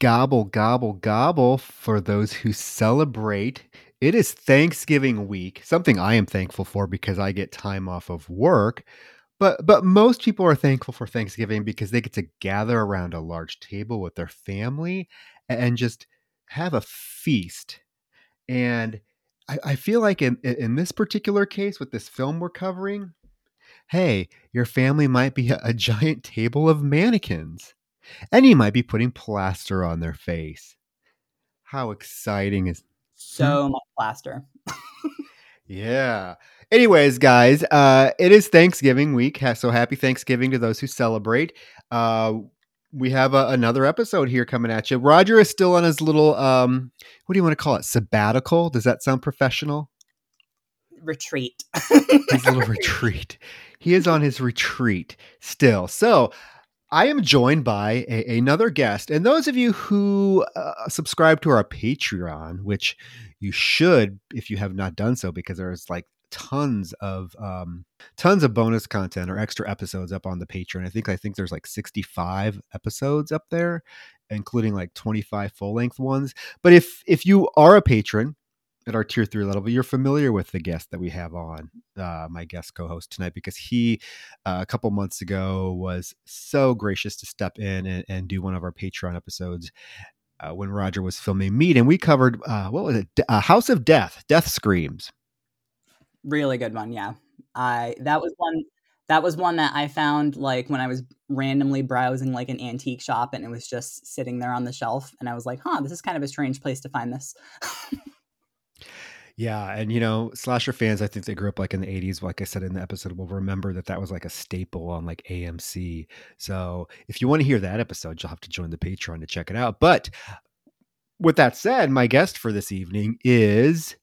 Gobble, gobble, gobble for those who celebrate. It is Thanksgiving week, something I am thankful for because I get time off of work. But but most people are thankful for Thanksgiving because they get to gather around a large table with their family and just have a feast. And I, I feel like in, in this particular case with this film we're covering, hey, your family might be a, a giant table of mannequins and you might be putting plaster on their face. How exciting is so much plaster. yeah. Anyways, guys, uh, it is Thanksgiving week, so happy Thanksgiving to those who celebrate. Uh, we have a, another episode here coming at you. Roger is still on his little, um, what do you want to call it? Sabbatical? Does that sound professional? Retreat. his little retreat. He is on his retreat still. So I am joined by a, another guest. And those of you who uh, subscribe to our Patreon, which you should if you have not done so, because there's like tons of um, tons of bonus content or extra episodes up on the Patreon. I think I think there's like 65 episodes up there, including like 25 full length ones. But if if you are a patron, at our tier three level, but you're familiar with the guest that we have on, uh, my guest co-host tonight, because he uh, a couple months ago was so gracious to step in and, and do one of our Patreon episodes uh, when Roger was filming Meat, and we covered uh, what was it, uh, House of Death, Death Screams. Really good one, yeah. I that was one that was one that I found like when I was randomly browsing like an antique shop and it was just sitting there on the shelf, and I was like, huh, this is kind of a strange place to find this. Yeah, and you know, slasher fans, I think they grew up like in the '80s. Like I said in the episode, will remember that that was like a staple on like AMC. So if you want to hear that episode, you'll have to join the Patreon to check it out. But with that said, my guest for this evening is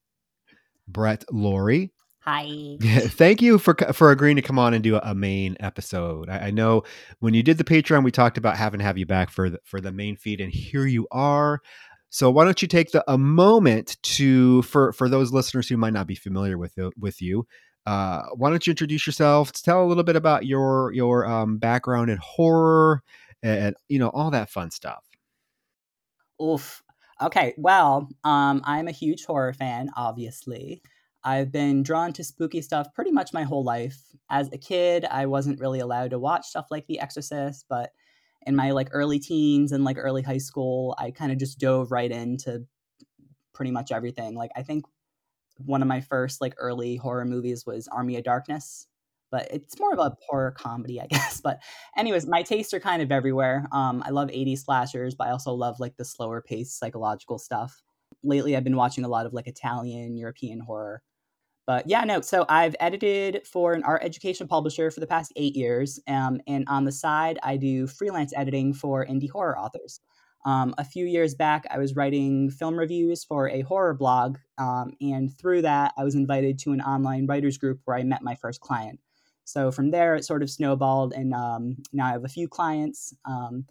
Bret Laurie. Hi. Thank you for for agreeing to come on and do a main episode. I, I, know when you did the Patreon, we talked about having to have you back for the, for the main feed, and here you are. So why don't you take the, a moment to for for those listeners who might not be familiar with with you, uh, why don't you introduce yourself? Tell a little bit about your your um, background in horror and you know all that fun stuff. Oof. Okay. Well, um, I'm a huge horror fan. Obviously, I've been drawn to spooky stuff pretty much my whole life. As a kid, I wasn't really allowed to watch stuff like The Exorcist, but in my like early teens and like early high school, I kind of just dove right into pretty much everything. Like I think one of my first like early horror movies was Army of Darkness, but it's more of a horror comedy, I guess. But anyways, my tastes are kind of everywhere. Um, I love 80s slashers, but I also love like the slower paced psychological stuff. Lately, I've been watching a lot of like Italian, European horror. But yeah, no. So I've edited for an art education publisher for the past eight years. Um, and on the side, I do freelance editing for indie horror authors. Um, a few years back, I was writing film reviews for a horror blog. Um, and through that, I was invited to an online writers group where I met my first client. So from there, it sort of snowballed. And um, now I have a few clients. Um,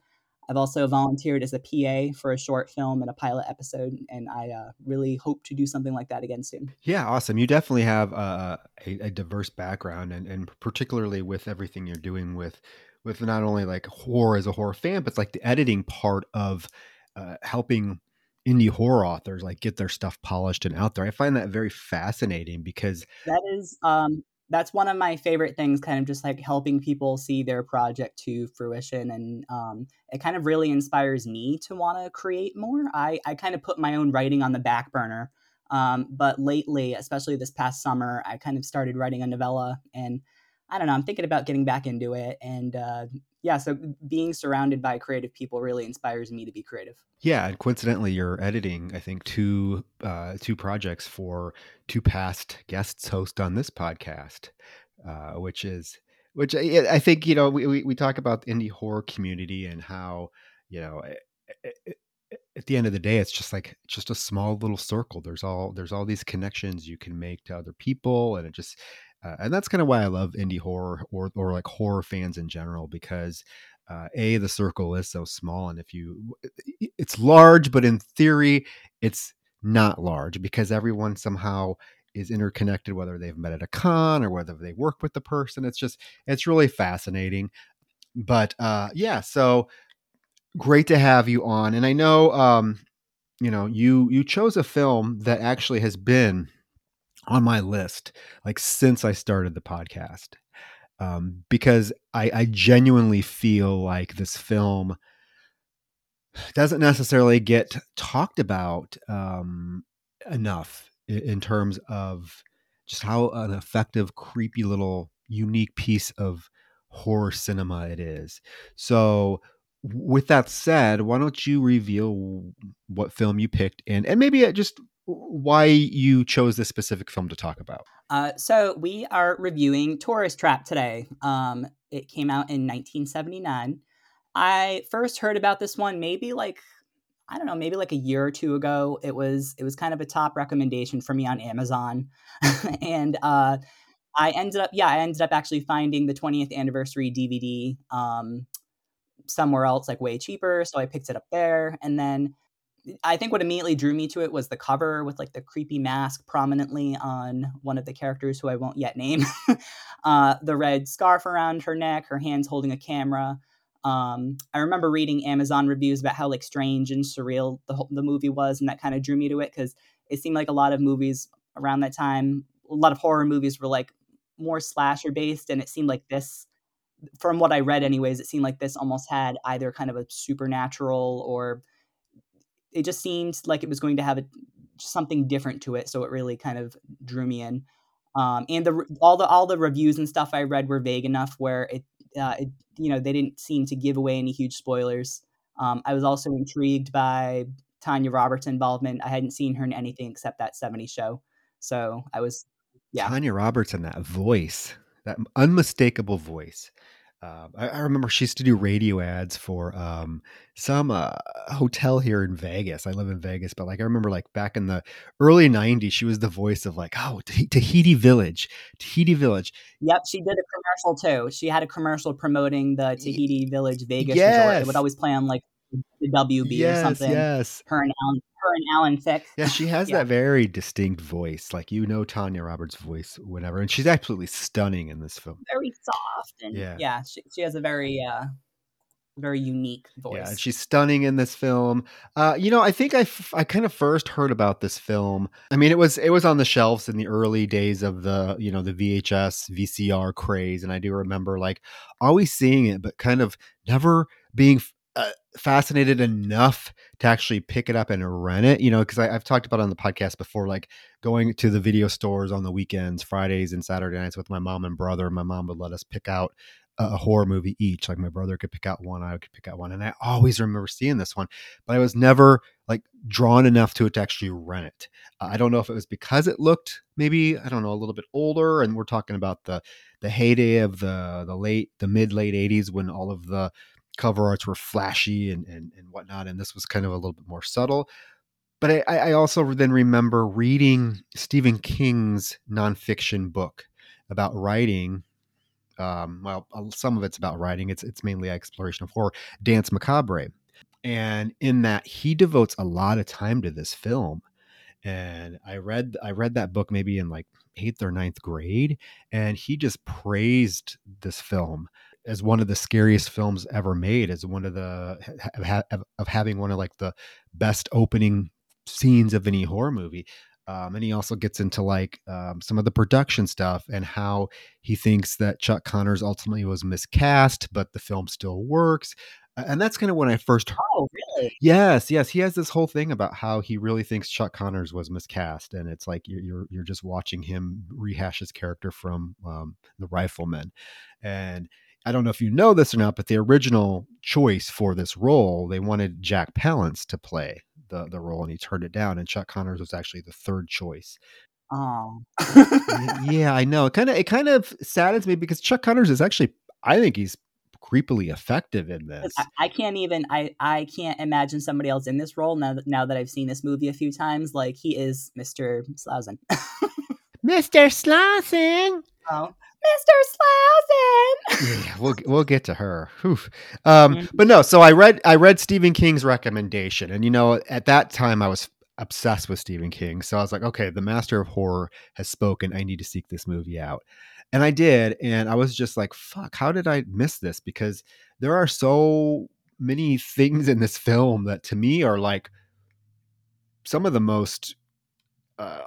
I've also volunteered as a PA for a short film and a pilot episode, and I uh, really hope to do something like that again soon. Yeah, awesome. You definitely have uh, a, a, diverse background, and, and particularly with everything you're doing with with not only like horror as a horror fan, but like the editing part of uh, helping indie horror authors like get their stuff polished and out there. I find that very fascinating because that is um, that's one of my favorite things kind of just like helping people see their project to fruition and um, it kind of really inspires me to want to create more. I, I kind of put my own writing on the back burner um, but lately especially this past summer i kind of started writing a novella and i don't know i'm thinking about getting back into it and uh, yeah, so being surrounded by creative people really inspires me to be creative. Yeah, and coincidentally, you're editing, I think, two uh, two projects for two past guests host on this podcast, uh, which is which I, I think you know we, we we talk about the indie horror community and how you know at the end of the day it's just like just a small little circle there's all there's all these connections you can make to other people and it just uh, and that's kind of why i love indie horror or or like horror fans in general because uh, a the circle is so small and if you it's large but in theory it's not large because everyone somehow is interconnected whether they've met at a con or whether they work with the person it's just it's really fascinating but uh yeah so great to have you on. And I know, um, you know, you you chose a film that actually has been on my list like since I started the podcast, um, because I, I genuinely feel like this film doesn't necessarily get talked about um, enough in, in terms of just how an effective, creepy little unique piece of horror cinema it is. So with that said, why don't you reveal what film you picked and and maybe uh, just why you chose this specific film to talk about? Uh, so we are reviewing Tourist Trap today. Um, it came out in 1979. I first heard about this one maybe like I don't know, maybe like a year or two ago. It was it was kind of a top recommendation for me on Amazon, and uh, I ended up yeah I ended up actually finding the 20th anniversary DVD um, somewhere else like way cheaper so i picked it up there and then i think what immediately drew me to it was the cover with like the creepy mask prominently on one of the characters who i won't yet name. Uh, the red scarf around her neck her hands holding a camera. Um, i remember reading amazon reviews about how like strange and surreal the, the movie was and that kind of drew me to it because it seemed like a lot of movies around that time a lot of horror movies were like more slasher based and it seemed like this from what I read, anyways, it seemed like this almost had either kind of a supernatural or it just seemed like it was going to have a, something different to it. So it really kind of drew me in. Um, and the all the all the reviews and stuff I read were vague enough where it, uh, it you know they didn't seem to give away any huge spoilers. Um, I was also intrigued by Tanya Roberts' involvement. I hadn't seen her in anything except that 70s show, so I was yeah. Tanya Roberts and that voice, that unmistakable voice. Uh, I, I, remember she used to do radio ads for um, some uh, hotel here in Vegas. I live in Vegas, but like I remember, like back in the early '90s, she was the voice of like, oh, Tahiti Village, Tahiti Village. Yep, she did a commercial too. She had a commercial promoting the Tahiti Village Vegas yes. resort. It would always play on like the WB yes, or something. Yes, her and Alan her and Alan Thicke. Yeah, she has yeah. that very distinct voice. Like you know Tanya Roberts' voice whenever, and she's absolutely stunning in this film. Very soft and yeah, yeah she, she has a very uh very unique voice. Yeah, and she's stunning in this film. Uh, you know, I think I, f- I kind of first heard about this film. I mean, it was it was on the shelves in the early days of the you know the VHS VCR craze, and I do remember like always seeing it, but kind of never being uh, fascinated enough to actually pick it up and rent it, you know, because I've talked about on the podcast before, like going to the video stores on the weekends, Fridays and Saturday nights with my mom and brother. My mom would let us pick out a horror movie each. Like my brother could pick out one, I could pick out one. And I always remember seeing this one, but I was never like drawn enough to it to actually rent it. I don't know if it was because it looked maybe, I don't know, a little bit older. And we're talking about the, the heyday of the, the late, the mid late 80s when all of the, cover arts were flashy and, and, and whatnot. And this was kind of a little bit more subtle. But I, I also then remember reading Stephen King's nonfiction book about writing. Um, well, some of it's about writing. It's it's mainly exploration of horror. Danse Macabre, and in that he devotes a lot of time to this film. And I read I read that book maybe in like eighth or ninth grade, and he just praised this film as one of the scariest films ever made as one of the of, of having one of like the best opening scenes of any horror movie um, and he also gets into like um, some of the production stuff and how he thinks that Chuck Connors ultimately was miscast, but the film still works. And that's kind of when I first heard. Oh, really? Yes, yes. He has this whole thing about how he really thinks Chuck Connors was miscast, and it's like you're you're, you're just watching him rehash his character from um, the Rifleman, and I don't know if you know this or not, but the original choice for this role, they wanted Jack Palance to play the the role, and he turned it down. And Chuck Connors was actually the third choice. Oh. yeah, I know. It kind of it kind of saddens me because Chuck Connors is actually, I think he's creepily effective in this. I, I, can't even I I can't imagine somebody else in this role now that now that I've seen this movie a few times. Like he is Mr. Slausen. Mr. Slausen. Oh, Mr. Slausen. yeah, we'll we'll get to her. Um, mm-hmm. but no, so I read I read Stephen King's recommendation, and you know, at that time I was obsessed with Stephen King, so I was like, okay, the master of horror has spoken. I need to seek this movie out, and I did, and I was just like, fuck, how did I miss this? Because there are so many things in this film that to me are like some of the most uh,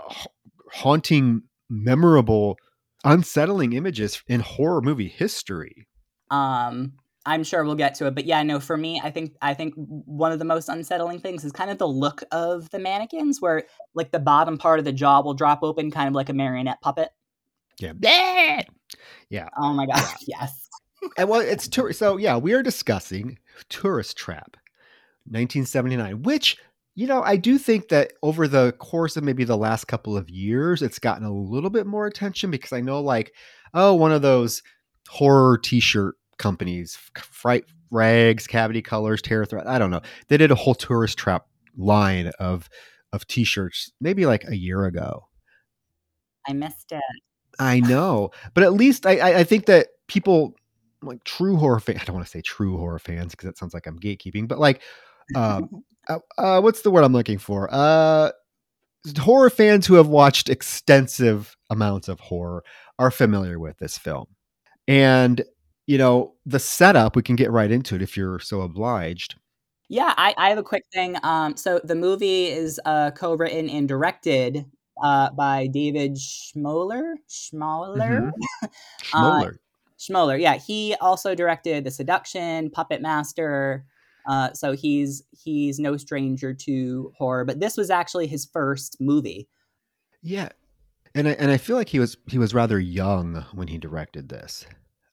haunting, memorable unsettling images in horror movie history. Um, I'm sure we'll get to it, but yeah, no. For me, I think I think one of the most unsettling things is kind of the look of the mannequins, where like the bottom part of the jaw will drop open, kind of like a marionette puppet. Yeah. Yeah. Oh my gosh. Yes. and well, it's tour. So yeah, we are discussing Tourist Trap, 1979, which you know, I do think that over the course of maybe the last couple of years, it's gotten a little bit more attention because I know, like, oh, one of those horror T-shirt companies, Fright Rags, Cavity Colors, Terror Threat. I don't know. They did a whole tourist trap line of of T-shirts maybe like a year ago. I missed it. I know, but at least I, I think that people like true horror fans. I don't want to say true horror fans because that sounds like I'm gatekeeping, but like um, uh, uh, what's the word I'm looking for? Uh, horror fans who have watched extensive amounts of horror are familiar with this film. And, you know, the setup, we can get right into it if you're so obliged. Yeah, I, I have a quick thing. Um, so the movie is uh, co-written and directed uh, by David Schmoeller. Schmoeller. Mm-hmm. Schmoeller. uh, Schmoeller. Yeah, he also directed The Seduction, Puppet Master, uh, so he's he's no stranger to horror, but this was actually his first movie. Yeah, and I, and I feel like he was he was rather young when he directed this.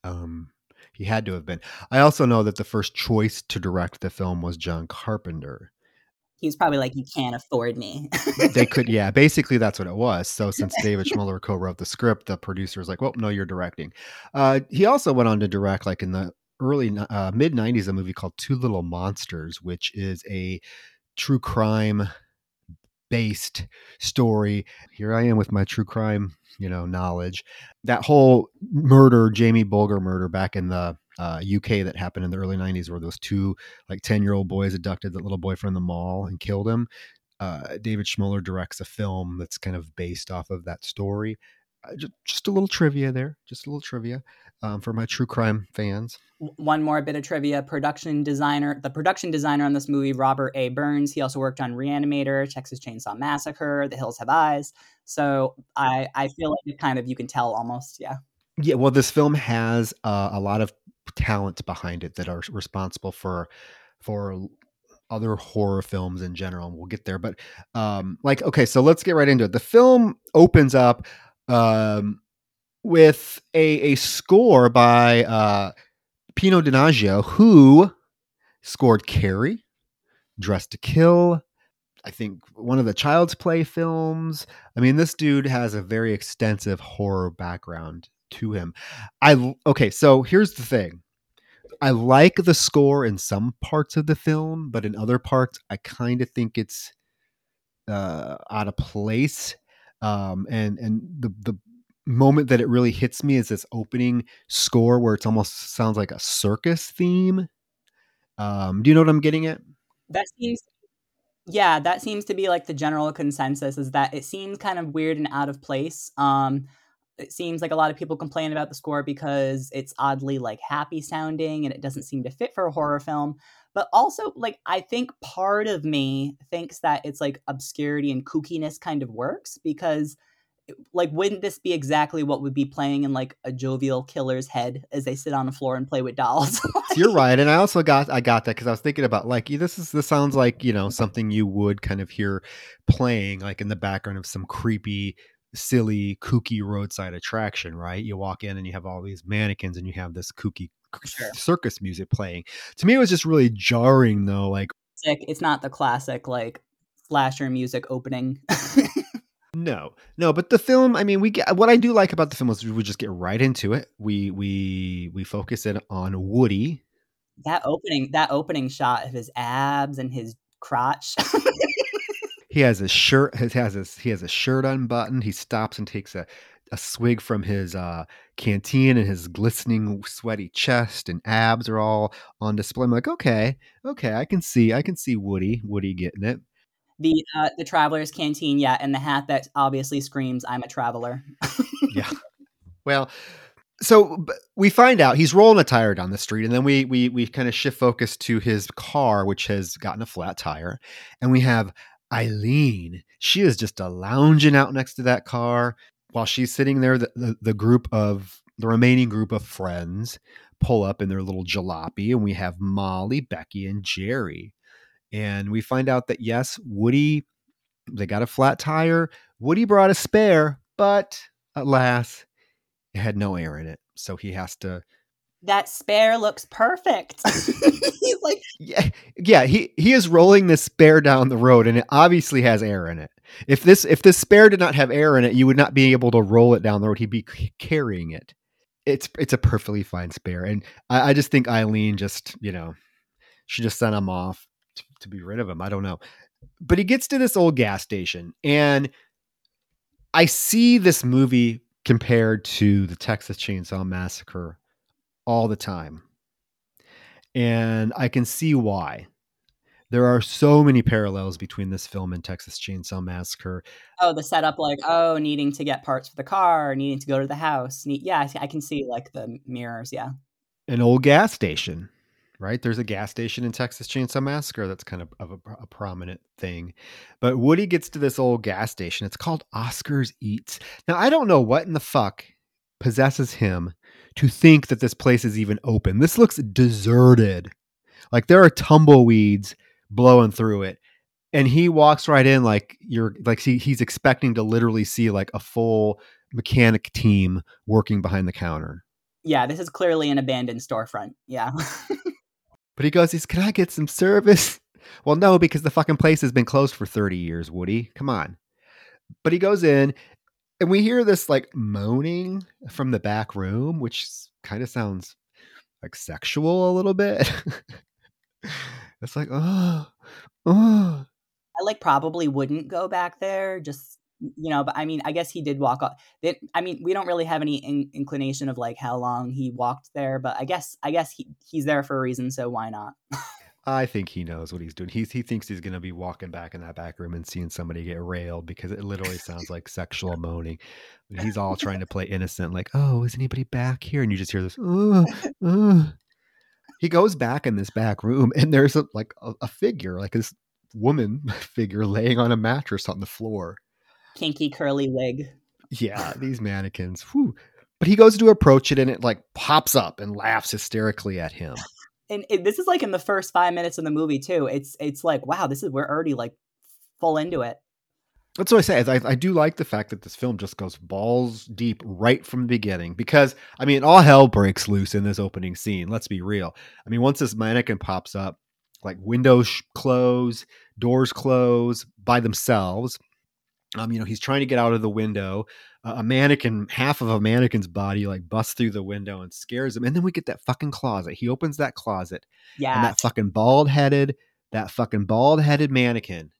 Um, he had to have been. I also know that the first choice to direct the film was John Carpenter. He was probably like, "You can't afford me." they could, yeah. Basically, that's what it was. So, since David Schmoeller co-wrote the script, the producer was like, "Well, no, you're directing." Uh, he also went on to direct, like in the early uh, mid 90s a movie called Two Little Monsters which is a true crime based story. Here I am with my true crime you know knowledge. That whole murder Jamie Bulger murder back in the uh, UK that happened in the early 90s where those two like 10 year old boys abducted that little boy from the mall and killed him. Uh, David Schmoeller directs a film that's kind of based off of that story just, just, a little trivia there just a little trivia um, for my true crime fans. One more bit of trivia: production designer, the production designer on this movie, Robert A. Burns. He also worked on Reanimator, Texas Chainsaw Massacre, The Hills Have Eyes. So I I feel like it kind of you can tell almost, yeah. Yeah, well, this film has uh, a lot of talent behind it that are responsible for for other horror films in general. And we'll get there, but um, like okay, so let's get right into it. The film opens up. Um, with a, a score by uh, Pino Donaggio, who scored Carrie, Dressed to Kill, I think one of the Child's Play films. I mean, this dude has a very extensive horror background to him. I okay, so here's the thing. I like the score in some parts of the film, but in other parts, I kind of think it's uh, out of place. Um, and and the the moment that it really hits me is this opening score where it's almost sounds like a circus theme. Um, do you know what I'm getting at? That seems yeah, that seems to be like the general consensus is that it seems kind of weird and out of place. Um, it seems like a lot of people complain about the score because it's oddly like happy sounding and it doesn't seem to fit for a horror film. But also, like, I think part of me thinks that it's like obscurity and kookiness kind of works because eh, like wouldn't this be exactly what would be playing in like a jovial killer's head as they sit on the floor and play with dolls? You're right and i also got i got that because i was thinking about like this is this sounds like you know something you would kind of hear playing like in the background of some creepy silly kooky roadside attraction right? You walk in and you have all these mannequins and you have this kooky Sure. circus music playing. To me, it was just really jarring, though. Like, It's not the classic like slasher music opening. no, no. But the film, I mean, we get what I do like about the film is we just get right into it. We we we focus it on Woody. that opening that opening shot of his abs and his crotch. He has his shirt. He has his he has a shirt unbuttoned. He stops and takes a a swig from his uh, canteen, and his glistening, sweaty chest and abs are all on display. I'm like, okay, okay, I can see, I can see Woody, Woody getting it. the uh, the traveler's canteen, yeah, and the hat that obviously screams "I'm a traveler." Yeah. Well, so we find out he's rolling a tire down the street, and then we we we kind of shift focus to his car, which has gotten a flat tire, and we have Eileen. She is just a lounging out next to that car while she's sitting there. The, the the group of the remaining group of friends pull up in their little jalopy, and we have Molly, Becky, and Jerry, and we find out that yes, Woody. They got a flat tire. Woody brought a spare, but alas, it had no air in it. So he has to that spare looks perfect. He's like, yeah, yeah, he he is rolling this spare down the road and it obviously has air in it. If this if this spare did not have air in it, you would not be able to roll it down the road. He'd be c- carrying it. It's it's a perfectly fine spare. And I, I just think Eileen just, you know, she just sent him off to, to be rid of him. I don't know. But he gets to this old gas station and I see this movie compared to the Texas Chainsaw Massacre all the time. And I can see why. There are so many parallels between this film and Texas Chainsaw Massacre. oh, the setup, like, oh, needing to get parts for the car, needing to go to the house. Need, yeah, I I can see like the mirrors. Yeah, An old gas station, right? There's a gas station in Texas Chainsaw Massacre that's kind of, of a, a prominent thing. But Woody gets to this old gas station. It's called Oscar's Eats. Now, I don't know what in the fuck possesses him to think that this place is even open. This looks deserted. Like there are tumbleweeds blowing through it. And he walks right in like you're like he, he's expecting to literally see like a full mechanic team working behind the counter. yeah. This is clearly an abandoned storefront. Yeah, But he goes, he's, can I get some service? Well, no, because the fucking place has been closed for 30 years, Woody. Come on. But he goes in and we hear this like moaning from the back room, which kind of sounds like sexual a little bit. it's like, oh, oh. I like probably wouldn't go back there. Just you know, but I mean, I guess he did walk up. That I mean, we don't really have any in- inclination of like how long he walked there, but I guess I guess he he's there for a reason, so why not? I think he knows what he's doing. He's, he thinks he's going to be walking back in that back room and seeing somebody get railed because it literally sounds like sexual moaning. He's all trying to play innocent, like, oh, is anybody back here? And you just hear this, oh, oh. He goes back in this back room and there's a, like a, a figure, like this woman figure laying on a mattress on the floor. Kinky curly wig. Yeah, these mannequins. Whew. But he goes to approach it and it like pops up and laughs hysterically at him. and it, this is like in the first five minutes of the movie too. It's it's like wow, this is we're already like full into it. That's what I say. I, I do like the fact that this film just goes balls deep right from the beginning because, I mean, all hell breaks loose in this opening scene. Let's be real. I mean, once this mannequin pops up, like windows close, doors close by themselves. Um, you know, he's trying to get out of the window. Uh, a mannequin, half of a mannequin's body, like busts through the window and scares him. And then we get that fucking closet. He opens that closet, Yeah. and that fucking bald headed, that fucking bald headed mannequin.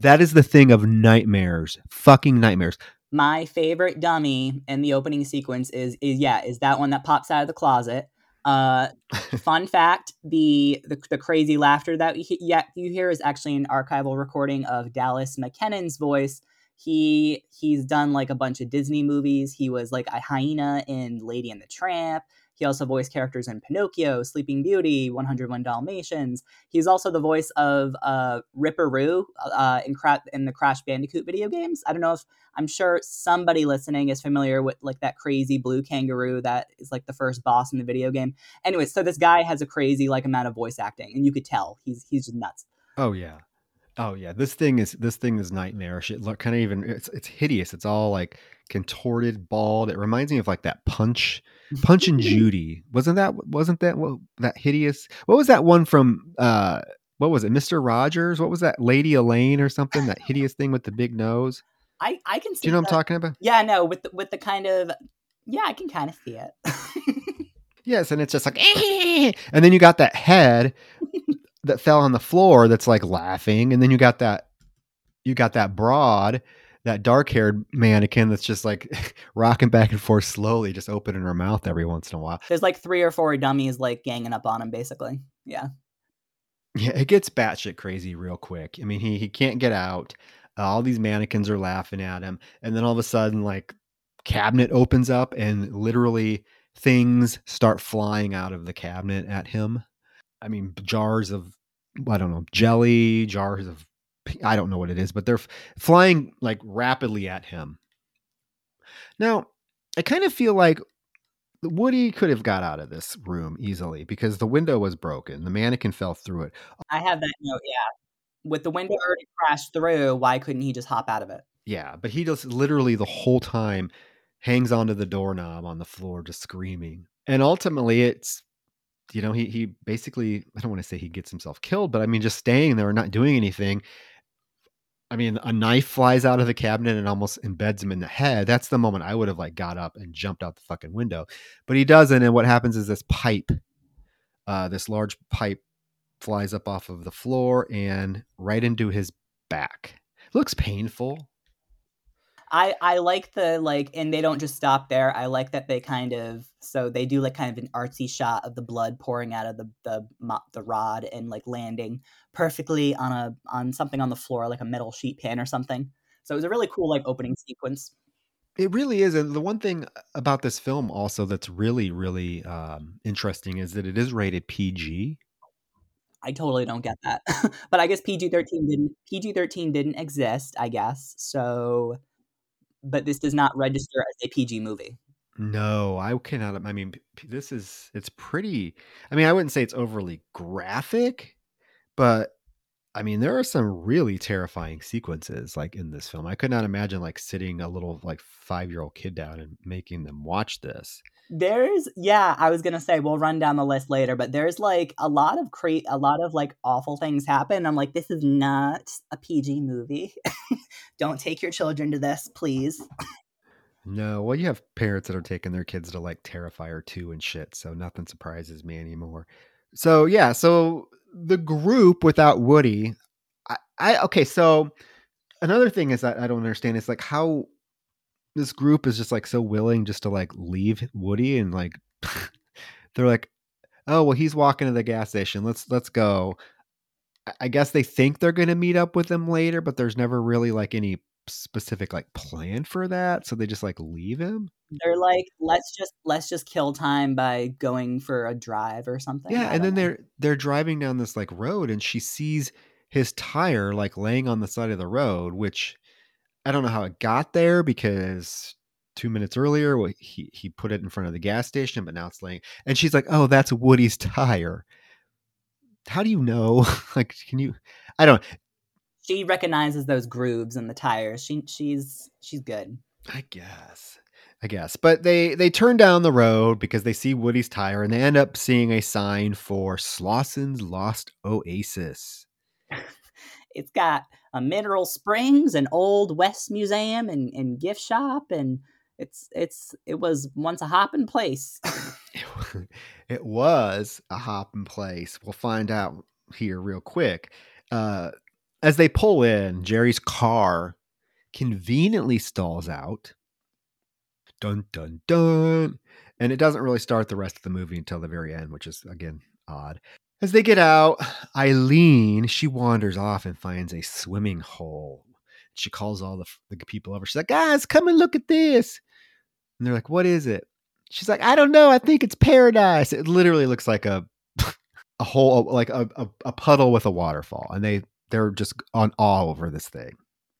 That is the thing of nightmares, fucking nightmares. my favorite dummy in the opening sequence is is yeah is that one that pops out of the closet. Uh, fun fact: the, the the crazy laughter that you, yeah, you hear is actually an archival recording of Dallas McKennon's voice. He he's done like a bunch of Disney movies. He was like a hyena in Lady and the Tramp. He also voiced characters in Pinocchio, Sleeping Beauty, 101 Dalmatians. He's also the voice of uh, Ripper Roo uh, in, Cra- in the Crash Bandicoot video games. I don't know if I'm sure somebody listening is familiar with like that crazy blue kangaroo that is like the first boss in the video game. Anyway, so this guy has a crazy like amount of voice acting, and you could tell he's he's just nuts. Oh yeah. Oh yeah, this thing is this thing is nightmarish. It look kind of even it's it's hideous. It's all like contorted, bald. It reminds me of like that punch, Punch and Judy. Wasn't that wasn't that what that hideous? What was that one from? uh What was it, Mister Rogers? What was that, Lady Elaine or something? That hideous thing with the big nose. I I can see. Do you know what. I'm talking about? Yeah, no, with the, with the kind of yeah, I can kind of see it. Yes, and it's just like, and then you got that head that fell on the floor that's like laughing, and then you got that, you got that broad, that dark-haired mannequin that's just like rocking back and forth slowly, just opening her mouth every once in a while. There's like three or four dummies like ganging up on him, basically. Yeah. Yeah, it gets batshit crazy real quick. I mean, he he can't get out. Uh, all these mannequins are laughing at him, and then all of a sudden, like cabinet opens up, and literally things start flying out of the cabinet at him. I mean, jars of I don't know jelly, jars of I don't know what it is, but they're f- flying like rapidly at him. Now, I kind of feel like Woody could have got out of this room easily because the window was broken. The mannequin fell through it. I have that note, yeah. With the window already crashed through, why couldn't he just hop out of it? Yeah, but he just literally the whole time hangs onto the doorknob on the floor, just screaming. And ultimately, it's you know he he basically I don't want to say he gets himself killed, but I mean just staying there and not doing anything. I mean, a knife flies out of the cabinet and almost embeds him in the head. That's the moment I would have like got up and jumped out the fucking window, but he doesn't. And what happens is this pipe, uh, this large pipe, flies up off of the floor and right into his back. looks painful. I I like the like, and they don't just stop there. I like that they kind of so they do like kind of an artsy shot of the blood pouring out of the the the rod and like landing perfectly on a on something on the floor like a metal sheet pan or something. So it was a really cool like opening sequence. It really is. And the one thing about this film also that's really, really um, interesting is that it is rated PG. I totally don't get that, but I guess PG thirteen didn't PG thirteen didn't exist. I guess so, but this does not register as a PG movie. No, I cannot. I mean, this is, it's pretty, I mean, I wouldn't say it's overly graphic, but I mean, there are some really terrifying sequences like in this film. I could not imagine like sitting a little like five year old kid down and making them watch this. There's yeah, I was gonna say we'll run down the list later, but there's like a lot of cre- a lot of like awful things happen. I'm like, this is not a PG movie. Don't take your children to this, please. No, well, you have parents that are taking their kids to like Terrifier 2 and shit, so nothing surprises me anymore. So, yeah, so the group without Woody, I, I okay, so another thing is that I don't understand is like how this group is just like so willing just to like leave Woody and like they're like, "Oh, well, he's walking to the gas station. Let's let's go." I- guess they think they're going to meet up with him later, but there's never really like any specific like plan for that, so they just like leave him. They're like, let's just let's just kill time by going for a drive or something. Yeah, and then know. they're they're driving down this like road and she sees his tire like laying on the side of the road, which I don't know how it got there because two minutes earlier well, he he put it in front of the gas station, but now it's laying and she's like, Oh, that's Woody's tire. How do you know? like can you I don't she recognizes those grooves in the tires. She she's she's good. I guess. I guess. But they they turn down the road because they see Woody's tire and they end up seeing a sign for Slausen's Lost Oasis. It's got a mineral springs, an old West Museum, and, and gift shop, and it's it's it was once a hopping place. it was a hopping place. We'll find out here real quick. Uh, as they pull in, Jerry's car conveniently stalls out. Dun dun dun. And it doesn't really start the rest of the movie until the very end, which is again odd. As they get out, Eileen, she wanders off and finds a swimming hole. She calls all the, the people over. She's like, guys, come and look at this. And they're like, what is it? She's like, I don't know. I think it's paradise. It literally looks like a a hole, like a, a, a puddle with a waterfall. And they they're just on all over this thing.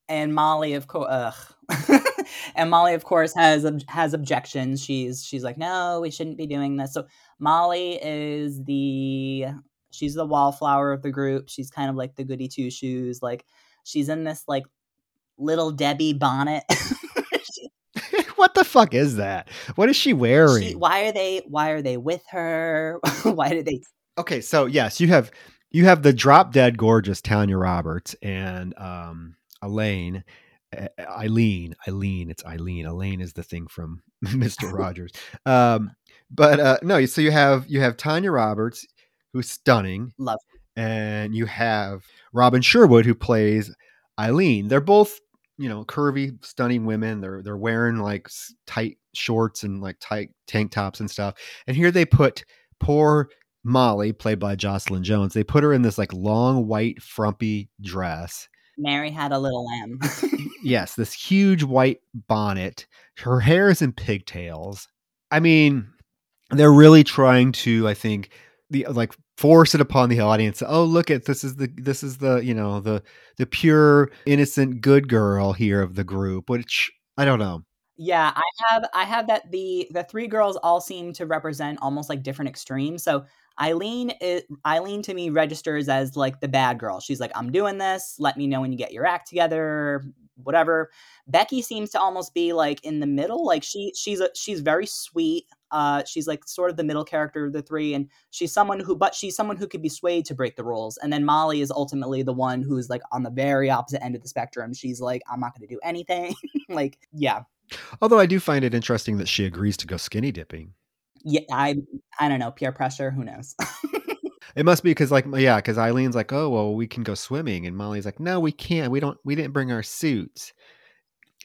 and Molly, of course, and Molly, of course, has ob- has objections. She's she's like, no, we shouldn't be doing this. So Molly is the she's the wallflower of the group. She's kind of like the goody two shoes. Like she's in this like little Debbie bonnet. what the fuck is that? What is she wearing? She, why are they why are they with her? why did they Okay, so yes, you have you have the drop dead gorgeous Tanya Roberts and um Elaine Eileen, Eileen, it's Eileen. Elaine is the thing from Mr. Rogers. Um, but uh, no, so you have you have Tanya Roberts, who's stunning, love, and you have Robin Sherwood, who plays Eileen. They're both you know curvy, stunning women. They're they're wearing like tight shorts and like tight tank tops and stuff. And here they put poor Molly, played by Jocelyn Jones. They put her in this like long white frumpy dress Mary had a little lamb. yes, this huge white bonnet. Her hair is in pigtails. I mean, they're really trying to, I think, the like force it upon the audience. Oh, look at this is the this is the you know the the pure innocent good girl here of the group. Which I don't know. Yeah, I have I have that the the three girls all seem to represent almost like different extremes. So Eileen is, Eileen to me registers as like the bad girl. She's like, I'm doing this. Let me know when you get your act together. Whatever. Becky seems to almost be like in the middle. Like she she's a, she's very sweet. Uh, she's like sort of the middle character of the three, and she's someone who, but she's someone who could be swayed to break the rules. And then Molly is ultimately the one who's like on the very opposite end of the spectrum. She's like, I'm not going to do anything. like, yeah. Although I do find it interesting that she agrees to go skinny dipping yeah, I I don't know peer pressure. Who knows? it must be because like yeah, because Eileen's like, oh well, we can go swimming, and Molly's like, no, we can't. We don't. We didn't bring our suits.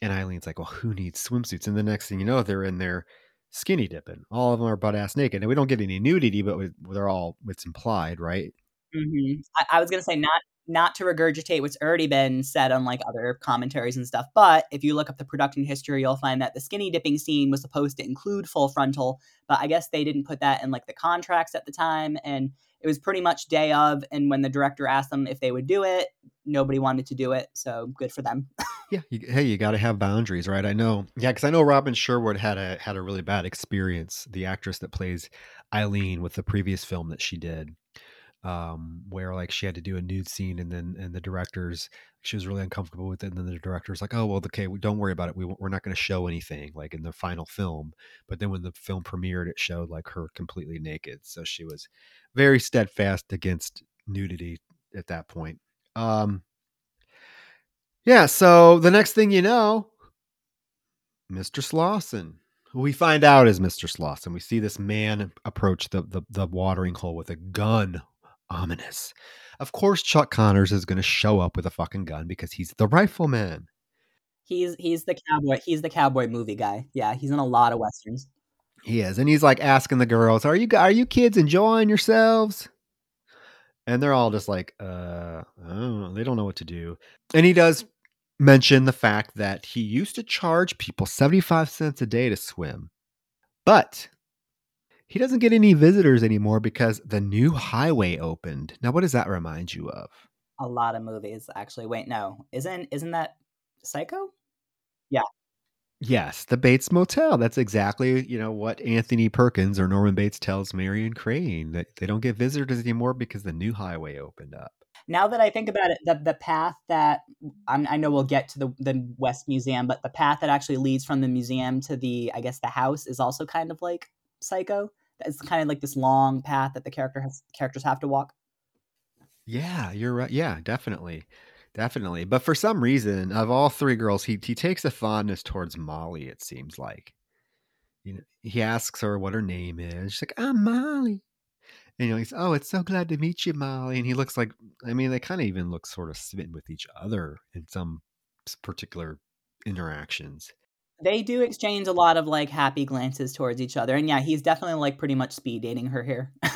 And Eileen's like, well, who needs swimsuits? And the next thing you know, they're in there skinny dipping. All of them are butt ass naked, and we don't get any nudity, but they're all it's implied, right? Mm-hmm. I, I was gonna say not not to regurgitate what's already been said on like other commentaries and stuff. But if you look up the production history, you'll find that the skinny dipping scene was supposed to include full frontal, but I guess they didn't put that in like the contracts at the time. And it was pretty much day of. And when the director asked them if they would do it, nobody wanted to do it. So good for them. yeah. Hey, you got to have boundaries, right? I know. Yeah. Cause I know Robin Sherwood had a, had a really bad experience. The actress that plays Eileen with the previous film that she did um, where like she had to do a nude scene and then and the directors she was really uncomfortable with it and then the director's like oh well okay don't worry about it we, we're not going to show anything like in the final film but then when the film premiered it showed like her completely naked so she was very steadfast against nudity at that point um yeah so the next thing you know mr slausen we find out is Mr. Slausen. We see this man approach the, the, the watering hole with a gun Ominous. Of course, Chuck Connors is going to show up with a fucking gun because he's the rifleman. He's he's the cowboy. He's the cowboy movie guy. Yeah, he's in a lot of westerns. He is, and he's like asking the girls, "Are you are you kids enjoying yourselves?" And they're all just like, "Uh, oh, they don't know what to do." And he does mention the fact that he used to charge people seventy five cents a day to swim, but he doesn't get any visitors anymore because the new highway opened. Now, what does that remind you of? A lot of movies, actually. Wait, no, isn't isn't that Psycho? Yeah. Yes, the Bates Motel. That's exactly you know what Anthony Perkins or Norman Bates tells Marion Crane that they don't get visitors anymore because the new highway opened up. Now that I think about it, the the path that I'm, i know we'll get to the the West Museum, but the path that actually leads from the museum to the I guess the house is also kind of like Psycho. It's kind of like this long path that the character has characters have to walk. Yeah, you're right. Yeah, definitely. Definitely. But for some reason, of all three girls, he he takes a fondness towards Molly, it seems like. You know, he asks her what her name is. She's like, I'm Molly. And you know, he's oh, it's so glad to meet you, Molly. And he looks like I mean, they kind of even look sort of smitten with each other in some particular interactions they do exchange a lot of like happy glances towards each other and yeah he's definitely like pretty much speed dating her here.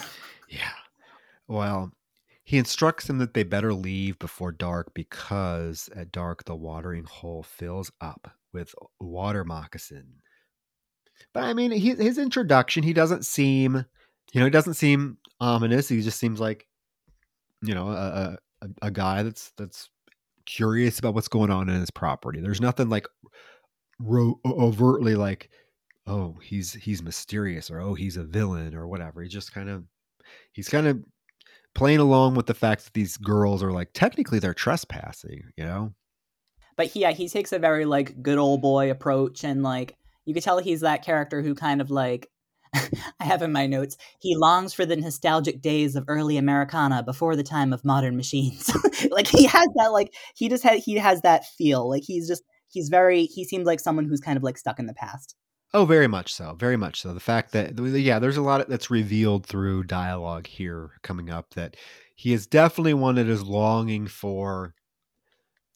Yeah. Well he instructs them that they better leave before dark because at dark the watering hole fills up with water moccasin. But i mean he, his introduction he doesn't seem you know he doesn't seem ominous. He just seems like you know a, a, a guy that's that's curious about what's going on in his property. There's nothing like ro- overtly like oh he's he's mysterious or oh he's a villain or whatever he just kind of he's kind of playing along with the fact that these girls are like technically they're trespassing, you know. But he, yeah, he takes a very like good old boy approach, and like you could tell he's that character who kind of like I have in my notes, he longs for the nostalgic days of early Americana before the time of modern machines. like he has that like he just had he has that feel. Like he's just he's very he seems like someone who's kind of like stuck in the past. Oh, very much so. Very much so. The fact that yeah, there's a lot that's revealed through dialogue here coming up that he is definitely one that is longing for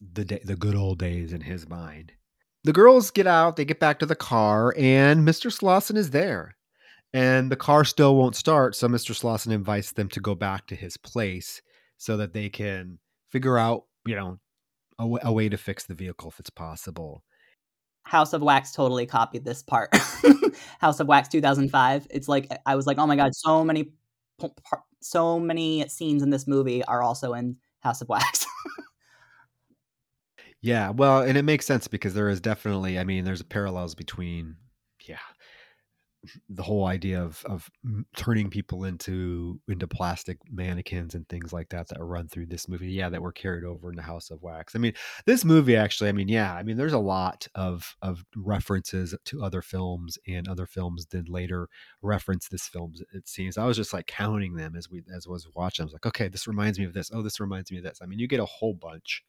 the day, the good old days in his mind. The girls get out, they get back to the car, and Mr. Slausen is there and the car still won't start. So Mr. Slausen invites them to go back to his place so that they can figure out, you know, a, w- a way to fix the vehicle if it's possible. House of Wax totally copied this part. House of Wax 2005. It's like I was like, oh my god, so many, so many scenes in this movie are also in House of Wax. yeah, well, and it makes sense because there is definitely, I mean, there's parallels between, the whole idea of of turning people into into plastic mannequins and things like that that run through this movie yeah that were carried over in the house of wax. I mean this movie actually i mean yeah i mean there's a lot of of references to other films and other films did later reference this film it uh, seems i was just like counting them as we as was watching. I was like okay this reminds me of this. Oh this reminds me of this. I mean you get a whole bunch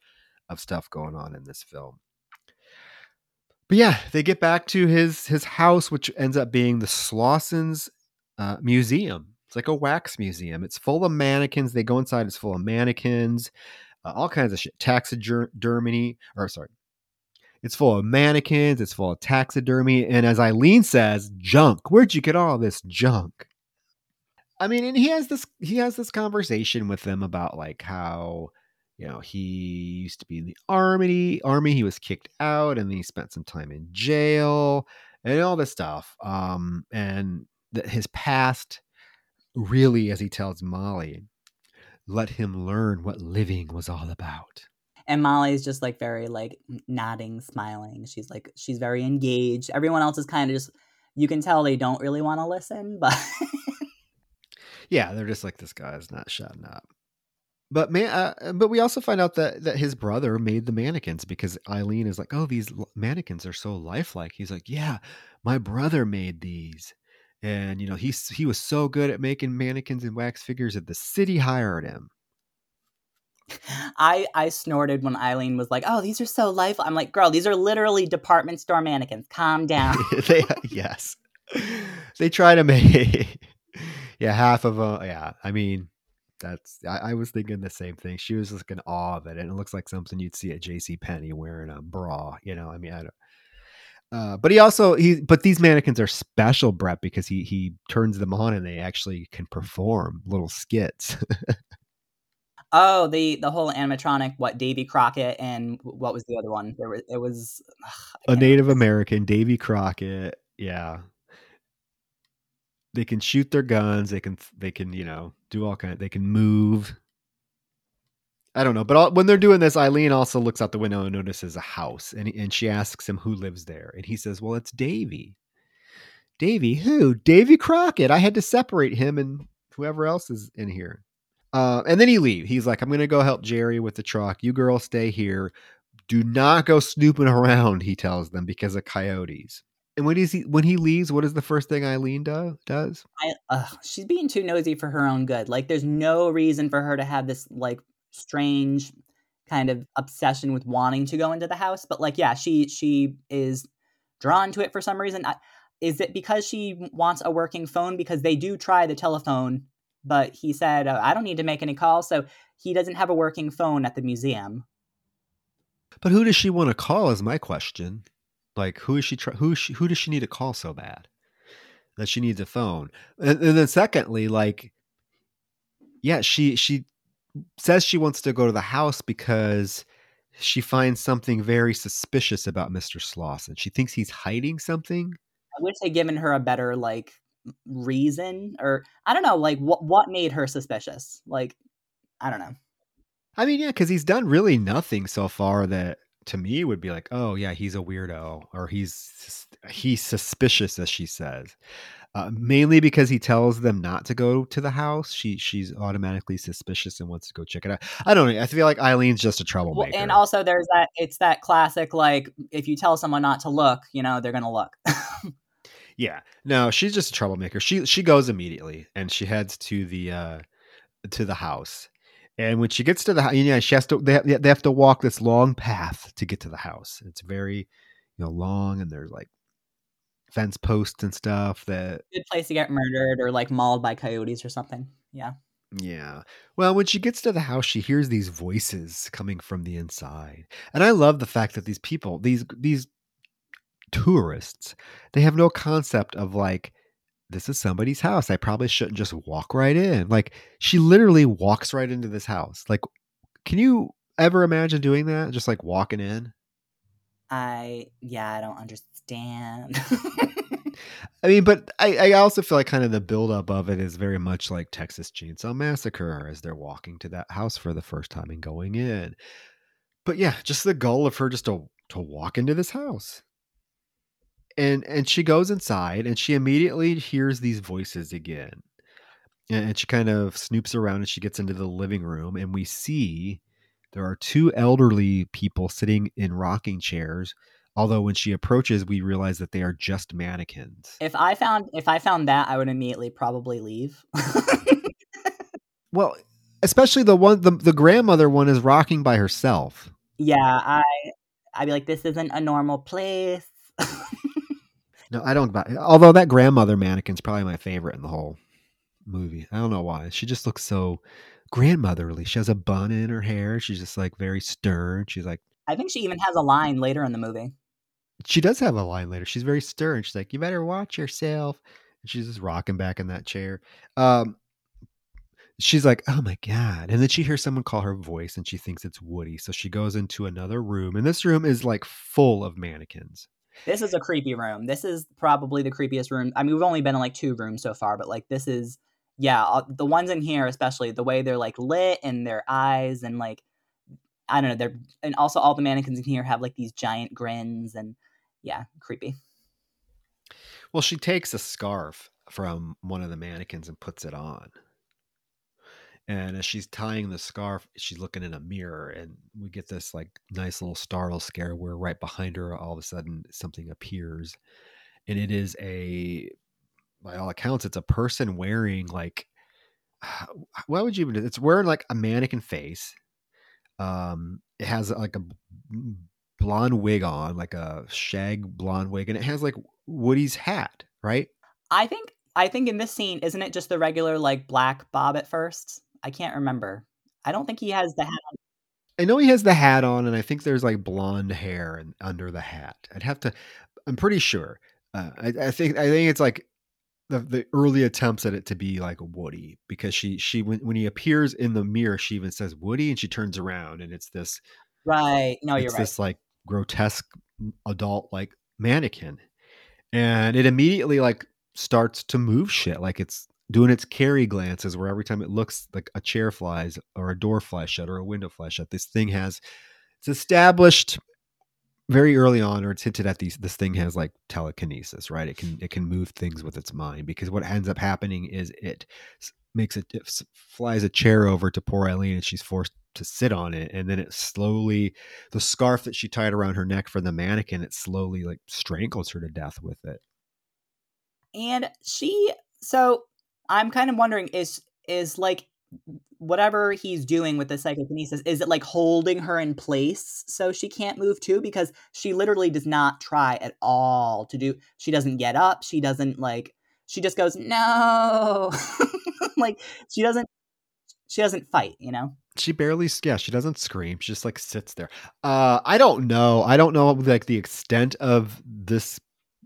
of stuff going on in this film but yeah, they get back to his his house, which ends up being the Slausen's uh, Museum. It's like a wax museum. It's full of mannequins. They go inside. It's full of mannequins, uh, all kinds of shit. Taxidermy, or sorry, it's full of mannequins. It's full of taxidermy, and as Eileen says, junk. Where'd you get all this junk? I mean, and he has this he has this conversation with them about like how you know he used to be in the army army he was kicked out and then he spent some time in jail and all this stuff um and that his past really as he tells molly let him learn what living was all about. And molly's just like very like nodding smiling. She's like she's very engaged. Everyone else is kind of just you can tell they don't really want to listen but yeah they're just like this guy's not shutting up but man, uh, but we also find out that that his brother made the mannequins because Eileen is like, "Oh, these mannequins are so lifelike." He's like, "Yeah, my brother made these." And you know, he he was so good at making mannequins and wax figures that the city hired him. I I snorted when Eileen was like, "Oh, these are so lifelike." I'm like, "Girl, these are literally department store mannequins. Calm down." they, yes, they try to make yeah half of them. Yeah, I mean, that's I, I, was thinking the same thing. She was just in awe of it, and it looks like something you'd see at J.C. Penney wearing a bra. You know, I mean, I don't. Uh, but he also he but these mannequins are special, Brett, because he he turns them on and they actually can perform little skits. oh, the the whole animatronic, what Davy Crockett and what was the other one? There was it was ugh, a Native American, Davy Crockett. Yeah, they can shoot their guns. They can they can you know do all kind. They can move. I don't know, but all, when they're doing this, Eileen also looks out the window and notices a house, and and she asks him who lives there, and he says, "Well, it's Davy." Davy, who? Davy Crockett. I had to separate him and whoever else is in here. Uh, and then he leaves. He's like, "I'm going to go help Jerry with the truck. You girls stay here. Do not go snooping around." He tells them because of coyotes. And when he when he leaves, what is the first thing Eileen do, does? I, uh, she's being too nosy for her own good. Like, there's no reason for her to have this like strange kind of obsession with wanting to go into the house. But like, yeah, she she is drawn to it for some reason. I, is it because she wants a working phone? Because they do try the telephone, but he said uh, I don't need to make any calls, so he doesn't have a working phone at the museum. But who does she want to call? Is my question. Like, who is she? Try- who she, who does she need to call so bad that she needs a phone? And, and then secondly, like, yeah, she she says she wants to go to the house because she finds something very suspicious about Mr. Slausen. She thinks he's hiding something. I wish they'd given her a better like reason or I don't know, like what what made her suspicious? Like I don't know. I mean, yeah, because he's done really nothing so far that to me would be like, oh yeah, he's a weirdo or he's he's suspicious, as she says. Uh, mainly because he tells them not to go to the house. She she's automatically suspicious and wants to go check it out. I don't know. I feel like Eileen's just a troublemaker. Well, and also there's that it's that classic like if you tell someone not to look, you know, they're gonna look. yeah. No, she's just a troublemaker. She she goes immediately and she heads to the uh to the house. And when she gets to the house, yeah, she has to. They have, they have to walk this long path to get to the house. It's very, you know, long, and there's like fence posts and stuff that good place to get murdered or like mauled by coyotes or something. Yeah. Yeah. Well, when she gets to the house, she hears these voices coming from the inside. And I love the fact that these people, these these tourists, they have no concept of like this is somebody's house. I probably shouldn't just walk right in. Like she literally walks right into this house. Like can you ever imagine doing that? Just like walking in? I yeah, I don't understand. I mean, but I, I also feel like kind of the buildup of it is very much like Texas Chainsaw Massacre as they're walking to that house for the first time and going in. But yeah, just the goal of her just to to walk into this house. And and she goes inside and she immediately hears these voices again. And she kind of snoops around and she gets into the living room and we see there are two elderly people sitting in rocking chairs. Although when she approaches, we realize that they are just mannequins. If I found if I found that, I would immediately probably leave. well, especially the one the, the grandmother one is rocking by herself. Yeah, I I'd be like, this isn't a normal place. no, I don't. Although that grandmother mannequin's probably my favorite in the whole movie. I don't know why. She just looks so grandmotherly. She has a bun in her hair. She's just like very stern. She's like I think she even has a line later in the movie. She does have a line later. She's very stern. She's like, "You better watch yourself." And she's just rocking back in that chair. Um, she's like, "Oh my god!" And then she hears someone call her voice, and she thinks it's Woody. So she goes into another room, and this room is like full of mannequins. This is a creepy room. This is probably the creepiest room. I mean, we've only been in like two rooms so far, but like this is yeah, the ones in here, especially the way they're like lit and their eyes and like I don't know, they're and also all the mannequins in here have like these giant grins and yeah, creepy. Well, she takes a scarf from one of the mannequins and puts it on. And as she's tying the scarf, she's looking in a mirror, and we get this like nice little startle scare where right behind her, all of a sudden, something appears, and it is a by all accounts, it's a person wearing like why would you even do it's wearing like a mannequin face. Um, it has like a blonde wig on, like a shag blonde wig, and it has like Woody's hat, right? I think I think in this scene, isn't it just the regular like black bob at first? I can't remember. I don't think he has the hat on. I know he has the hat on, and I think there's like blonde hair and under the hat. I'd have to. I'm pretty sure. Uh, I, I think I think it's like the, the early attempts at it to be like Woody because she she when, when he appears in the mirror she even says Woody and she turns around and it's this right no you're right this like grotesque adult like mannequin and it immediately like starts to move shit like it's doing its Carrie glances where every time it looks like a chair flies or a door flies shut or a window flies shut this thing has it's established very early on or it's hinted at these this thing has like telekinesis right? It can it can move things with its mind because what ends up happening is it makes it, it flies a chair over to poor eileen and she's forced to sit on it and then it slowly the scarf that she tied around her neck for the mannequin it slowly like strangles her to death with it. And she so i'm kind of wondering is is like whatever he's doing with the psychokinesis is it like holding her in place so she can't move too? Because she literally does not try at all to do she doesn't get up she doesn't like she just goes no. Like she doesn't she doesn't fight you know? She barely yeah she doesn't scream she just like sits there. Uh i don't know i don't know like the extent of this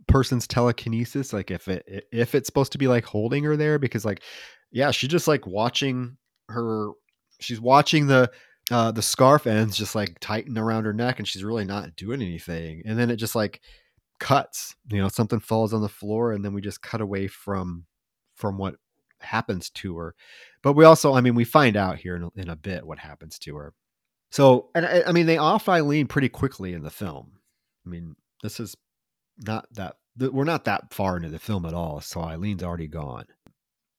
person's telekinesis like if it if it's supposed to be like holding her there because like yeah she just like watching her she's watching the uh the scarf ends just like tighten around her neck and she's really not doing anything and then it just like cuts you know something falls on the floor and then we just cut away from from what happens to her but we also i mean we find out here in a, in a bit what happens to her so and I, I mean they off eileen pretty quickly in the film i mean this is not that we're not that far into the film at all, so Eileen's already gone.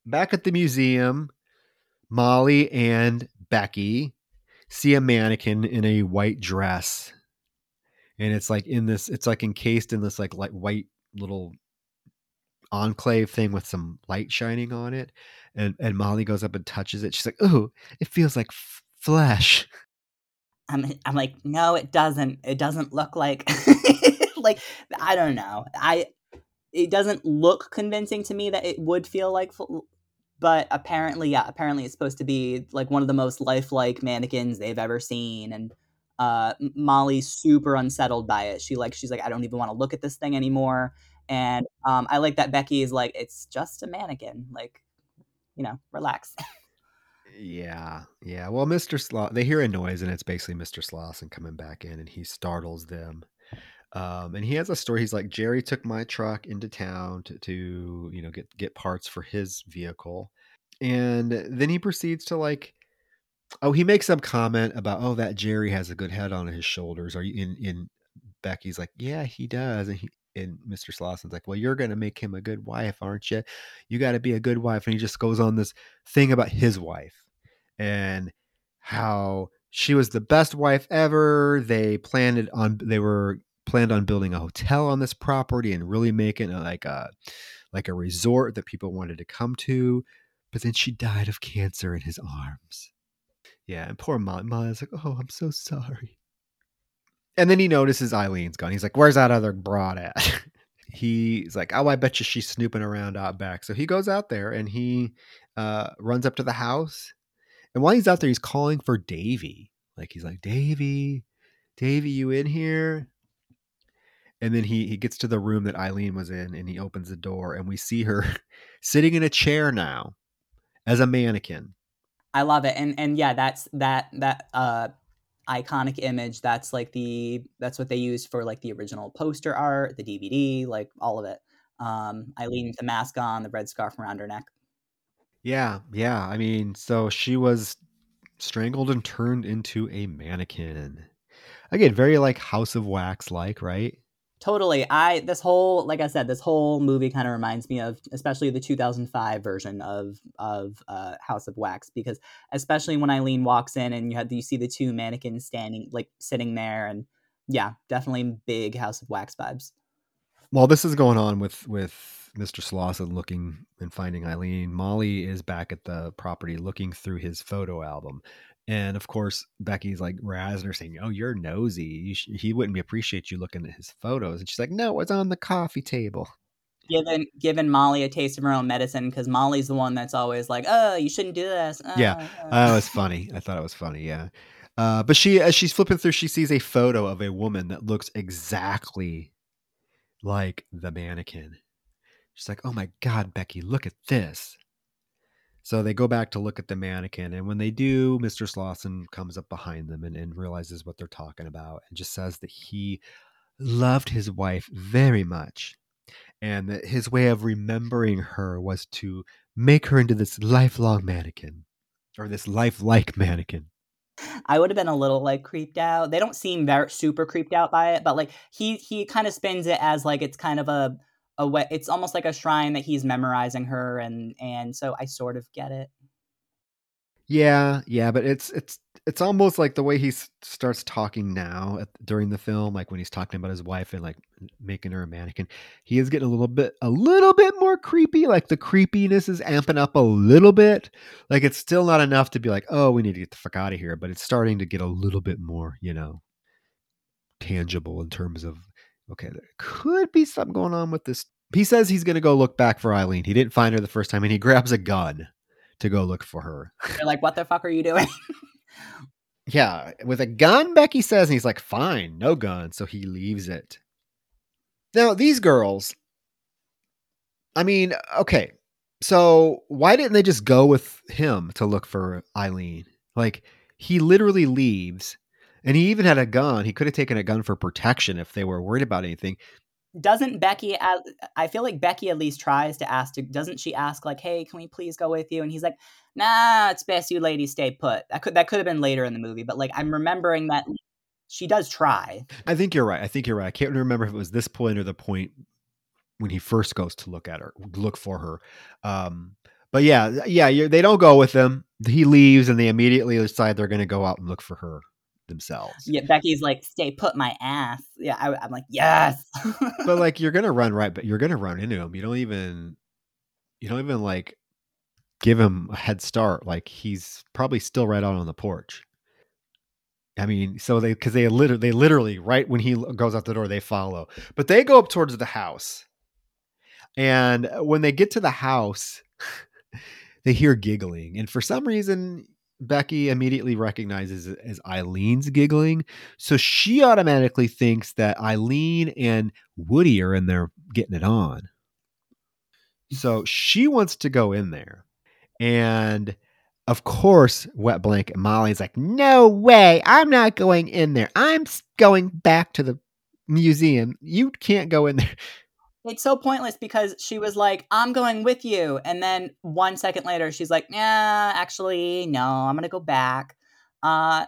Back at the museum, Molly and Becky see a mannequin in a white dress. And it's like in this, it's like encased in this like like white little enclave thing with some light shining on it. And and Molly goes up and touches it. She's like, "Oh, it feels like f- flesh." I'm I'm like, no, it doesn't. It doesn't look like like I don't know. I it doesn't look convincing to me that it would feel like but apparently yeah, apparently it's supposed to be like one of the most lifelike mannequins they've ever seen and uh, Molly's super unsettled by it. She like she's like I don't even want to look at this thing anymore. And um, I like that Becky is like it's just a mannequin. Like you know, relax. Yeah, yeah. Well, Mr. Sloth, they hear a noise, and it's basically Mr. Slausen coming back in, and he startles them. Um, and he has a story. He's like, Jerry took my truck into town to, to, you know, get get parts for his vehicle, and then he proceeds to like, oh, he makes some comment about, oh, that Jerry has a good head on his shoulders. Are you in in? Becky's like, yeah, he does, and he and Mr. Slausen's like, well, you're gonna make him a good wife, aren't you? You got to be a good wife, and he just goes on this thing about his wife and how she was the best wife ever. They planned it on they were planned on building a hotel on this property and really making it like a like a resort that people wanted to come to. But then she died of cancer in his arms. Yeah, and poor Molly. Molly's like, "Oh, I'm so sorry." And then he notices Eileen's gone. He's like, "Where's that other broad at?" he's like, "Oh, I bet you she's snooping around out back." So he goes out there and he uh, runs up to the house and while he's out there, he's calling for Davy. Like he's like, Davy, Davy, you in here? And then he he gets to the room that Eileen was in and he opens the door and we see her sitting in a chair now as a mannequin. I love it. And and yeah, that's that that uh iconic image. That's like the that's what they used for like the original poster art, the DVD, like all of it. Um Eileen with the mask on, the red scarf around her neck. Yeah, yeah. I mean, so she was strangled and turned into a mannequin. Again, very like House of Wax like, right? Totally. I this whole like I said, this whole movie kind of reminds me of especially the 2005 version of of uh, House of Wax because especially when Eileen walks in and you had you see the two mannequins standing like sitting there and yeah, definitely big House of Wax vibes. While this is going on with with Mr. Slausen looking and finding Eileen. Molly is back at the property looking through his photo album. And of course, Becky's like razzing her, saying, "Oh, you're nosy. You sh- he wouldn't appreciate you looking at his photos." And she's like, "No, it's on the coffee table." Giving giving Molly a taste of her own medicine because Molly's the one that's always like, "Oh, you shouldn't do this." Oh, yeah, oh. that was funny. I thought it was funny. Yeah, uh, but she as she's flipping through, she sees a photo of a woman that looks exactly like the mannequin. She's like, oh my God, Becky, look at this. So they go back to look at the mannequin. And when they do, Mr. Slausen comes up behind them and, and realizes what they're talking about and just says that he loved his wife very much. And that his way of remembering her was to make her into this lifelong mannequin or this lifelike mannequin. I would have been a little like creeped out. They don't seem very super creeped out by it, but like he he kind of spins it as like it's kind of a a way it's almost like a shrine that he's memorizing her and and so I sort of get it. Yeah, yeah, but it's it's it's almost like the way he starts talking now at, during the film, like when he's talking about his wife and like making her a mannequin. He is getting a little bit a little bit more creepy. Like the creepiness is amping up a little bit. Like it's still not enough to be like, oh, we need to get the fuck out of here, but it's starting to get a little bit more, you know, tangible in terms of okay, there could be something going on with this. He says he's going to go look back for Eileen. He didn't find her the first time, and he grabs a gun to go look for her. You're like, what the fuck are you doing? yeah, with a gun, Becky says, and he's like, fine, no gun. So he leaves it. Now, these girls, I mean, okay, so why didn't they just go with him to look for Eileen? Like, he literally leaves and he even had a gun. He could have taken a gun for protection if they were worried about anything. Doesn't Becky? I feel like Becky at least tries to ask. To, doesn't she ask like, "Hey, can we please go with you?" And he's like, "Nah, it's best you ladies stay put." That could that could have been later in the movie, but like I'm remembering that she does try. I think you're right. I think you're right. I can't remember if it was this point or the point when he first goes to look at her, look for her. Um, but yeah, yeah, they don't go with him. He leaves, and they immediately decide they're going to go out and look for her themselves. Yeah, Becky's like, "Stay put, my ass." Yeah, I, am like, "Yes." but like, you're gonna run right, but you're gonna run into him. You don't even, you don't even like give him a head start. Like he's probably still right out on the porch. I mean, so they because they literally they literally right when he goes out the door, they follow, but they go up towards the house, and when they get to the house, they hear giggling, and for some reason, Becky immediately recognizes it as Eileen's giggling, so she automatically thinks that Eileen and Woody are in there getting it on. So she wants to go in there, and of course, Wet Blanket Molly's like, no way, I'm not going in there. I'm going back to the museum. You can't go in there. It's so pointless because she was like, I'm going with you. And then one second later, she's like, yeah, actually, no, I'm going to go back. Uh,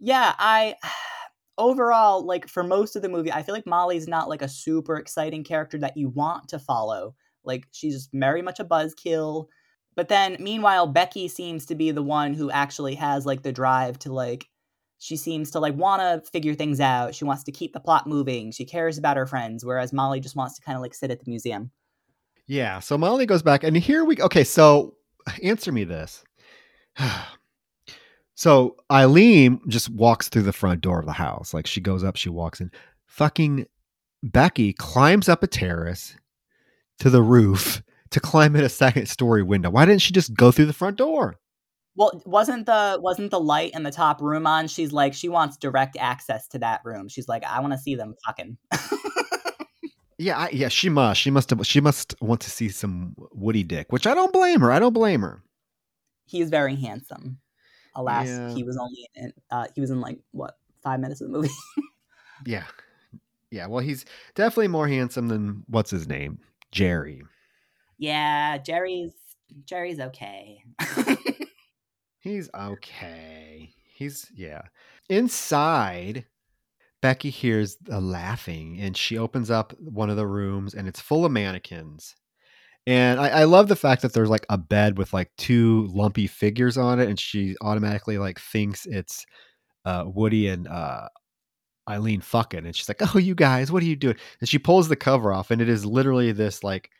yeah, I overall, like for most of the movie, I feel like Molly's not like a super exciting character that you want to follow. Like she's very much a buzzkill. But then meanwhile, Becky seems to be the one who actually has like the drive to like she seems to like want to figure things out. She wants to keep the plot moving. She cares about her friends, whereas Molly just wants to kind of like sit at the museum. Yeah. So Molly goes back, and here we okay. So answer me this. so Eileen just walks through the front door of the house. Like she goes up, she walks in. Fucking Becky climbs up a terrace to the roof to climb in a second story window? Why didn't she just go through the front door? Well, wasn't the wasn't the light in the top room on? She's like she wants direct access to that room. She's like I want to see them fucking. yeah, I, yeah, she must. She must have, she must want to see some Woody dick, which I don't blame her. I don't blame her. He's very handsome. Alas, yeah. he was only in uh, he was in like what, 5 minutes of the movie. yeah. Yeah, well, he's definitely more handsome than what's his name? Jerry. Yeah, Jerry's Jerry's okay. He's okay. He's yeah. Inside, Becky hears a laughing and she opens up one of the rooms and it's full of mannequins. And I, I, love the fact that there's like a bed with like two lumpy figures on it, and she automatically like thinks it's uh, Woody and uh, Eileen fucking, and she's like, "Oh, you guys, what are you doing?" And she pulls the cover off, and it is literally this like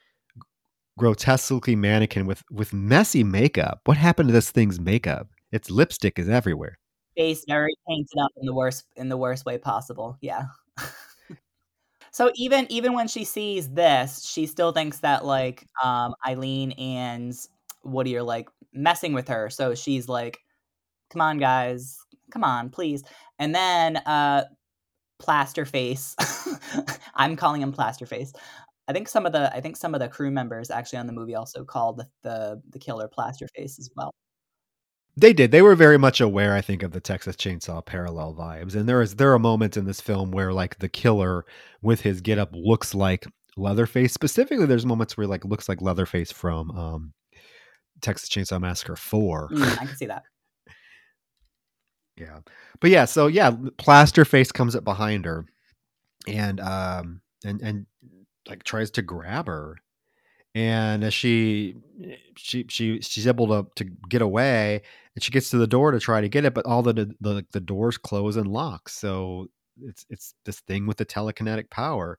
grotesquely mannequin with with messy makeup. What happened to this thing's makeup? Its lipstick is everywhere. Face very painted up in the worst in the worst way possible. Yeah. so even even when she sees this, she still thinks that like um, Eileen and Woody are like messing with her. So she's like, "Come on, guys, come on, please." And then uh, Plaster Face, I'm calling him Plaster Face, I think some of the I think some of the crew members actually on the movie also called the the, the killer Plasterface as well. They did. They were very much aware, I think, of the Texas Chainsaw parallel vibes. And there is there are moments in this film where like the killer with his getup looks like Leatherface. Specifically, there's moments where like looks like Leatherface from um, Texas Chainsaw Massacre Four. Mm, I can see that. yeah, but yeah, so yeah, Plasterface comes up behind her, and um, and and like tries to grab her. And she she she she's able to to get away and she gets to the door to try to get it but all the the the doors close and lock. So it's it's this thing with the telekinetic power.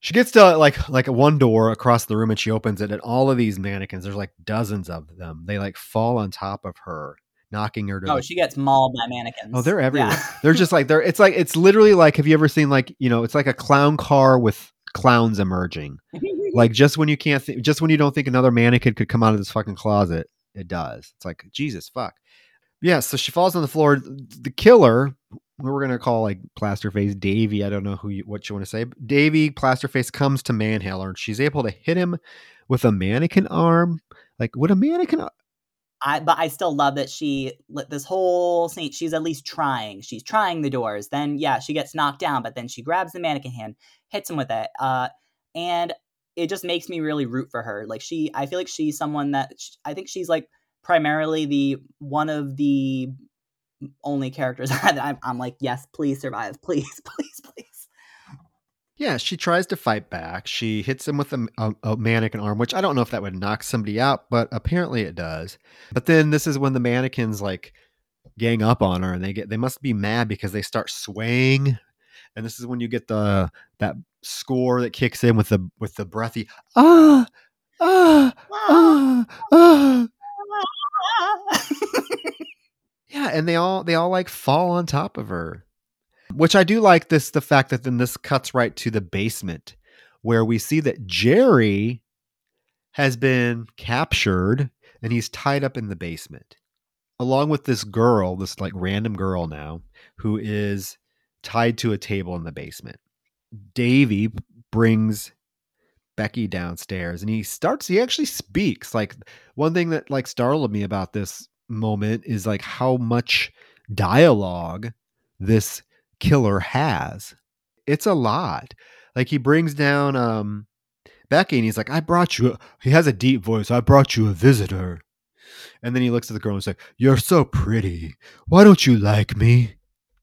She gets to like like one door across the room and she opens it and all of these mannequins there's like dozens of them. They like fall on top of her knocking her to oh the... she gets mauled by mannequins. Oh they're everywhere. Yeah. they're just like they're it's like it's literally like have you ever seen like you know it's like a clown car with clowns emerging. like just when you can't, th- just when you don't think another mannequin could come out of this fucking closet, it does. It's like Jesus fuck. Yeah, so she falls on the floor. The killer, we're gonna call like Plasterface Davy. I don't know who you, what you want to say. Davy Plasterface comes to manhandle her, and she's able to hit him with a mannequin arm. Like, would a mannequin? I but I still love that she this whole scene. She's at least trying. She's trying the doors. Then yeah, she gets knocked down, but then she grabs the mannequin hand, hits him with it. Uh, and it just makes me really root for her. Like she, I feel like she's someone that I think she's like primarily the one of the only characters that I'm, I'm like, yes, please survive, please, please, please. Yeah, she tries to fight back. She hits him with a, a, a, mannequin arm, which I don't know if that would knock somebody out, but apparently it does. But then this is when the mannequins like gang up on her, and they get they must be mad because they start swaying, and this is when you get the that score that kicks in with the with the breathy ah ah ah ah. yeah, and they all they all like fall on top of her. Which I do like this the fact that then this cuts right to the basement where we see that Jerry has been captured and he's tied up in the basement along with this girl, this like random girl now who is tied to a table in the basement. Davy brings Becky downstairs and he starts he actually speaks like one thing that like startled me about this moment is like how much dialogue this killer has. It's a lot. Like he brings down um Becky and he's like, I brought you, a, he has a deep voice. I brought you a visitor. And then he looks at the girl and says, like, You're so pretty. Why don't you like me?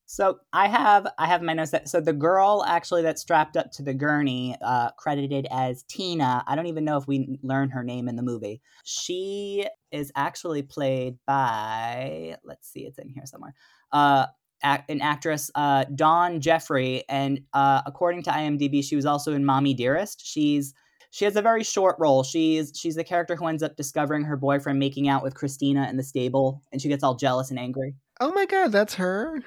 So I have I have my notes that so the girl actually that's strapped up to the gurney, uh, credited as Tina. I don't even know if we learn her name in the movie. She is actually played by let's see, it's in here somewhere. Uh, an actress, uh, Dawn Jeffory, and uh, according to IMDb, she was also in Mommie Dearest. She's she has a very short role. She's she's the character who ends up discovering her boyfriend making out with Christina in the stable, and she gets all jealous and angry. Oh my god, that's her.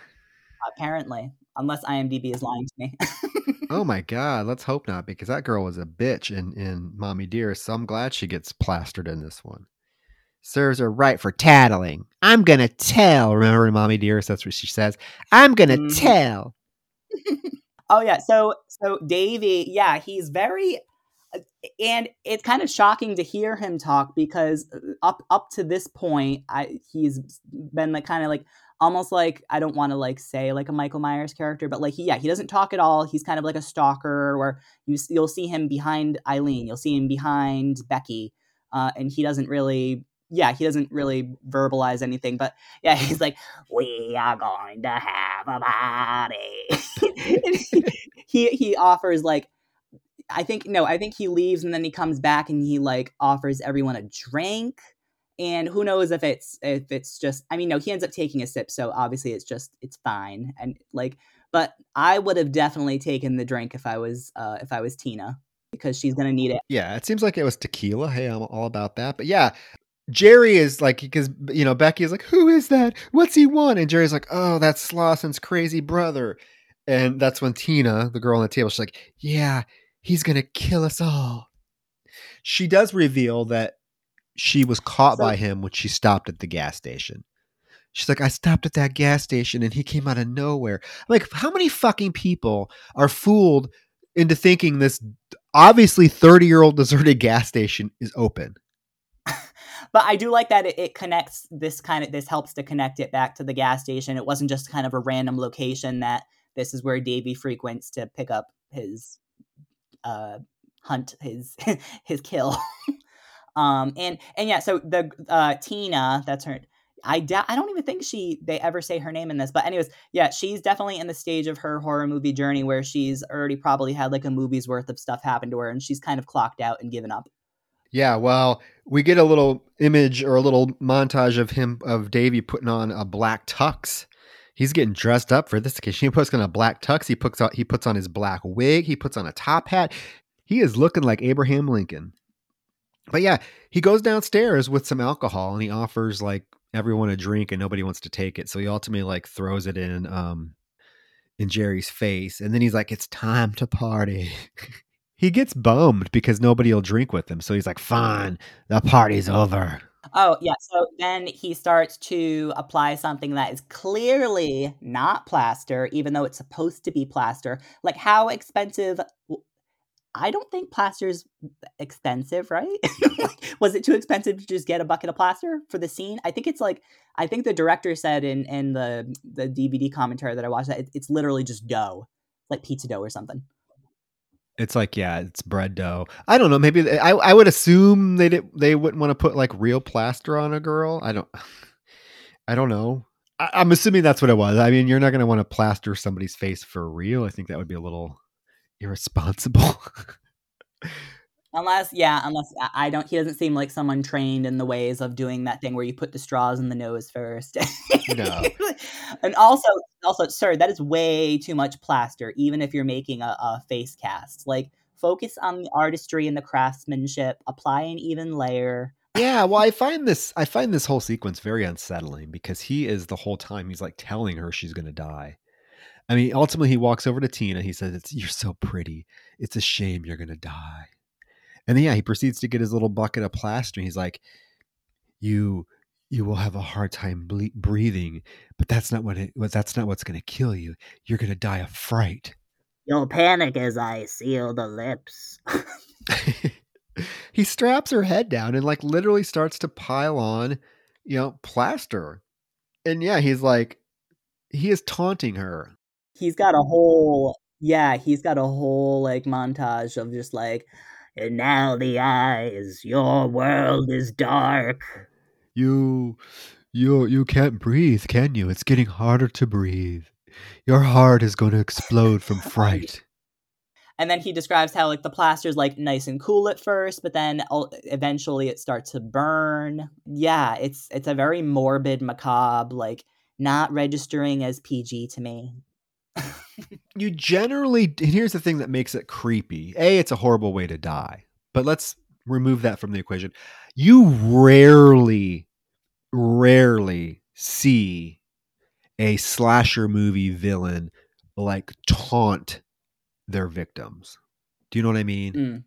Apparently, unless IMDb is lying to me. oh my god, let's hope not, because that girl was a bitch in in Mommie Dearest. So I'm glad she gets plastered in this one serves her right for tattling. I'm gonna tell. Remember, mommy dearest, that's what she says. I'm gonna mm-hmm. tell. oh yeah. So so Davy, yeah, he's very uh, and it's kind of shocking to hear him talk because uh, up up to this point, I he's been like kind of like almost like I don't want to like say like a Michael Myers character, but like he, yeah, he doesn't talk at all. He's kind of like a stalker, where you you'll see him behind Eileen, you'll see him behind Becky, uh, and he doesn't really yeah, he doesn't really verbalize anything, but yeah, he's like, "We are going to have a party." he he offers like, I think no, I think he leaves and then he comes back and he like offers everyone a drink, and who knows if it's if it's just I mean no, he ends up taking a sip, so obviously it's just it's fine and like, but I would have definitely taken the drink if I was uh if I was Tina because she's gonna need it. Yeah, it seems like it was tequila. Hey, I'm all about that. But yeah, Jerry is like, because, you know, Becky is like, who is that? What's he want? And Jerry's like, oh, that's Slausen's crazy brother. And that's when Tina, the girl on the table, she's like, yeah, he's going to kill us all. She does reveal that she was caught so, by him when she stopped at the gas station. She's like, I stopped at that gas station and he came out of nowhere. Like, how many fucking people are fooled into thinking this obviously 30 year old deserted gas station is open? But I do like that it, it, connects this kind of this helps to connect it back to the gas station. It wasn't just kind of a random location that this is where Davy frequents to pick up his uh hunt his his kill. um and and yeah, so the uh Tina, that's her I da- I don't even think she they ever say her name in this, but anyways, yeah, she's definitely in the stage of her horror movie journey where she's already probably had like a movie's worth of stuff happen to her, and she's kind of clocked out and given up. Yeah, well, we get a little image or a little montage of him of Davey putting on a black tux. He's getting dressed up for this occasion. He puts on a black tux. He puts on he puts on his black wig. He puts on a top hat. He is looking like Abraham Lincoln. But yeah, he goes downstairs with some alcohol and he offers like everyone a drink and nobody wants to take it. So he ultimately like throws it in um in Jerry's face and then he's like it's time to party. he gets bummed because nobody will drink with him. So he's like, fine, the party's over. Oh, yeah. So then he starts to apply something that is clearly not plaster, even though it's supposed to be plaster. Like, how expensive? I don't think plaster's expensive, right? Was it too expensive to just get a bucket of plaster for the scene? I think it's like I think the director said in in the the DVD commentary that I watched that it, it's literally just dough, like pizza dough or something. It's like yeah, it's bread dough. I don't know. Maybe I I would assume they did, they wouldn't want to put like real plaster on a girl. I don't. I don't know. I, I'm assuming that's what it was. I mean, you're not going to want to plaster somebody's face for real. I think that would be a little irresponsible. Unless, yeah, unless I- I don't, he doesn't seem like someone trained in the ways of doing that thing where you put the straws in the nose first. No. and also, also, sir, that is way too much plaster. Even if you're making a, a face cast, like focus on the artistry and the craftsmanship. Apply an even layer. yeah, well, I find this I find this whole sequence very unsettling because he is the whole time he's like telling her she's going to die. I mean, ultimately he walks over to Tina. He says, "It's you're so pretty. It's a shame you're going to die." And then yeah, he proceeds to get his little bucket of plaster. And he's like, "You you will have a hard time ble- breathing, but that's not what it. That's not what's going to kill you. You're going to die of fright." You'll panic as I seal the lips. he straps her head down and like literally starts to pile on, you know, plaster. And yeah, he's like, he is taunting her. he's got a whole yeah he's got a whole like montage of just like and now the eyes your world is dark You, you, you can't breathe, can you? It's getting harder to breathe. Your heart is going to explode from fright. and then he describes how like the plaster's like nice and cool at first but then eventually it starts to burn yeah it's it's a very morbid macabre like not registering as pg to me You generally, and here's the thing that makes it creepy. A, it's a horrible way to die, but let's remove that from the equation. You rarely, rarely see a slasher movie villain like taunt their victims. Do you know what I mean? Mm.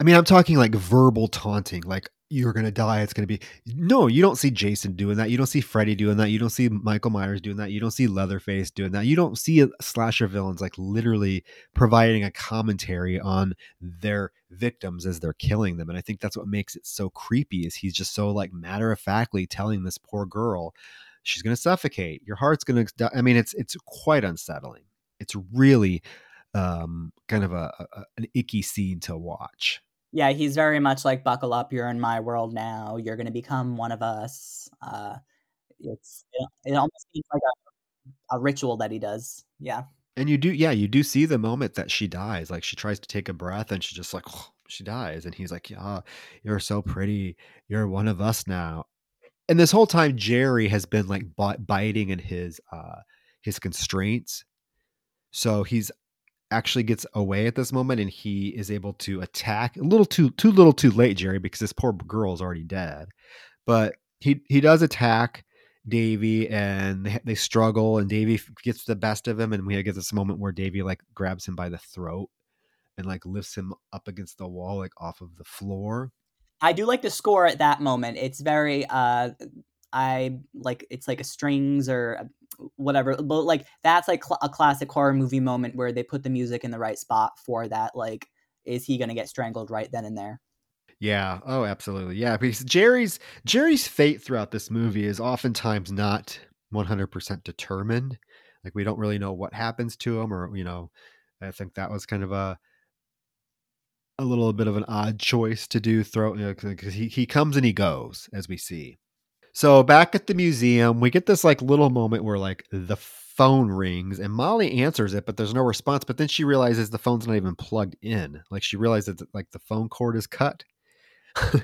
I mean, I'm talking like verbal taunting, like you're going to die. It's going to be. No, you don't see Jason doing that. You don't see Freddy doing that. You don't see Michael Myers doing that. You don't see Leatherface doing that. You don't see slasher villains like literally providing a commentary on their victims as they're killing them. And I think that's what makes it so creepy is he's just so like matter of factly telling this poor girl she's going to suffocate. Your heart's going to I mean it's it's quite unsettling. It's really um kind of a, a an icky scene to watch. Yeah he's very much like buckle up you're in my world now you're going to become one of us uh it's it, it almost seems like a, a ritual that he does yeah And you do, yeah, you do see the moment that she dies. Like she tries to take a breath and she just like, she dies. And he's like, yeah, you're so pretty. You're one of us now. And this whole time, Jerry has been like bi- biting in his, uh, his constraints. So he's actually gets away at this moment and he is able to attack a little too, too little too late, Jerry, because this poor girl is already dead. But he, he does attack Davy and they, they struggle and Davy gets the best of him and we get this moment where Davy like grabs him by the throat and like lifts him up against the wall like off of the floor. I do like the score at that moment. It's very uh I like it's like a strings or whatever, but like that's like cl- a classic horror movie moment where they put the music in the right spot for that like is he going to get strangled right then and there? Yeah. Oh, absolutely. Yeah, because Jerry's Jerry's fate throughout this movie is oftentimes not 100% determined. Like we don't really know what happens to him or, you know, I think that was kind of a a little bit of an odd choice to do throw you know, he he comes and he goes as we see. So back at the museum, we get this like little moment where like the phone rings and Molly answers it, but there's no response. But then she realizes the phone's not even plugged in. Like she realizes that like the phone cord is cut.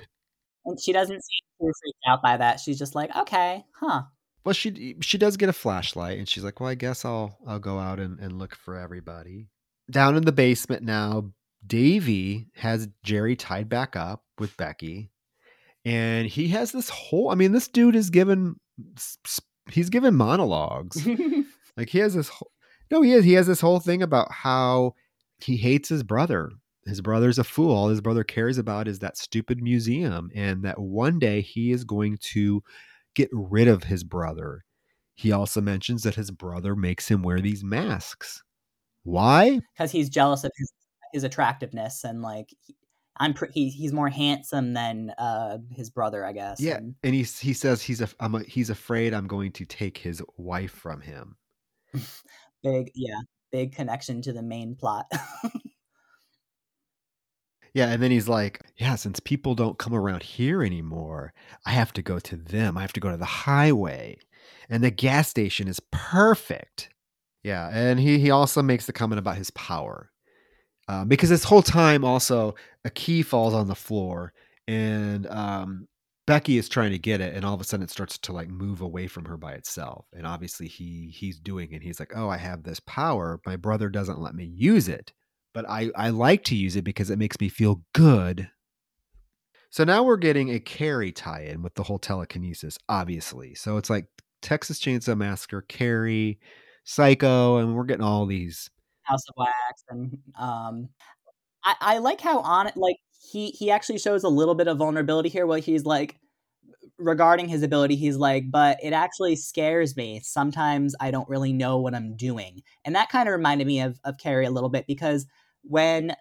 And she doesn't seem too freaked out by that. She's just like, okay, huh. Well, she she does get a flashlight, and she's like, "Well, I guess I'll I'll go out and, and look for everybody." Down in the basement now, Davy has Jerry tied back up with Becky, and he has this whole. I mean, this dude is given he's given monologues. Like he has this whole, no, he is. He has this whole thing about how he hates his brother. His brother's a fool. All his brother cares about is that stupid museum, and that one day he is going to get rid of his brother. He also mentions that his brother makes him wear these masks. Why? Because he's jealous of his, his attractiveness and like I'm pre- he, he's more handsome than uh his brother, I guess. Yeah, and- and he he says he's a, I'm a, he's afraid I'm going to take his wife from him. big yeah big connection to the main plot Yeah, and then he's like, "Yeah, since people don't come around here anymore, I have to go to them. I have to go to the highway, and the gas station is perfect." Yeah, and he he also makes the comment about his power. Uh, because this whole time, also, a key falls on the floor, and um, Becky is trying to get it, and all of a sudden it starts to like move away from her by itself. And obviously, he he's doing it. He's like, "Oh, I have this power. My brother doesn't let me use it, but I I like to use it because it makes me feel good." So now we're getting a Carrie tie-in with the whole telekinesis, obviously. So it's like Texas Chainsaw Massacre, Carrie, Psycho, and we're getting all these House of Wax, and um, I, I like how on it like he he actually shows a little bit of vulnerability here. Where he's like regarding his ability, he's like, but it actually scares me. Sometimes I don't really know what I'm doing, and that kind of reminded me of of Carrie a little bit because when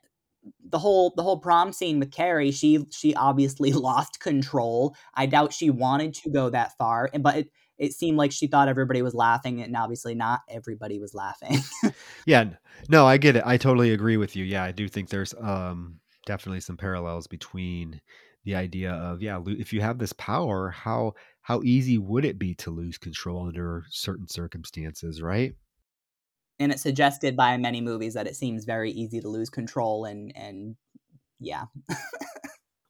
the whole the whole prom scene with Carrie, she she obviously lost control. I doubt she wanted to go that far, and but it, it seemed like she thought everybody was laughing, and obviously not everybody was laughing. yeah, no, I get it. I totally agree with you. Yeah, I do think there's um definitely some parallels between the idea of yeah, if you have this power, how how easy would it be to lose control under certain circumstances, right? and it's suggested by many movies that it seems very easy to lose control and and yeah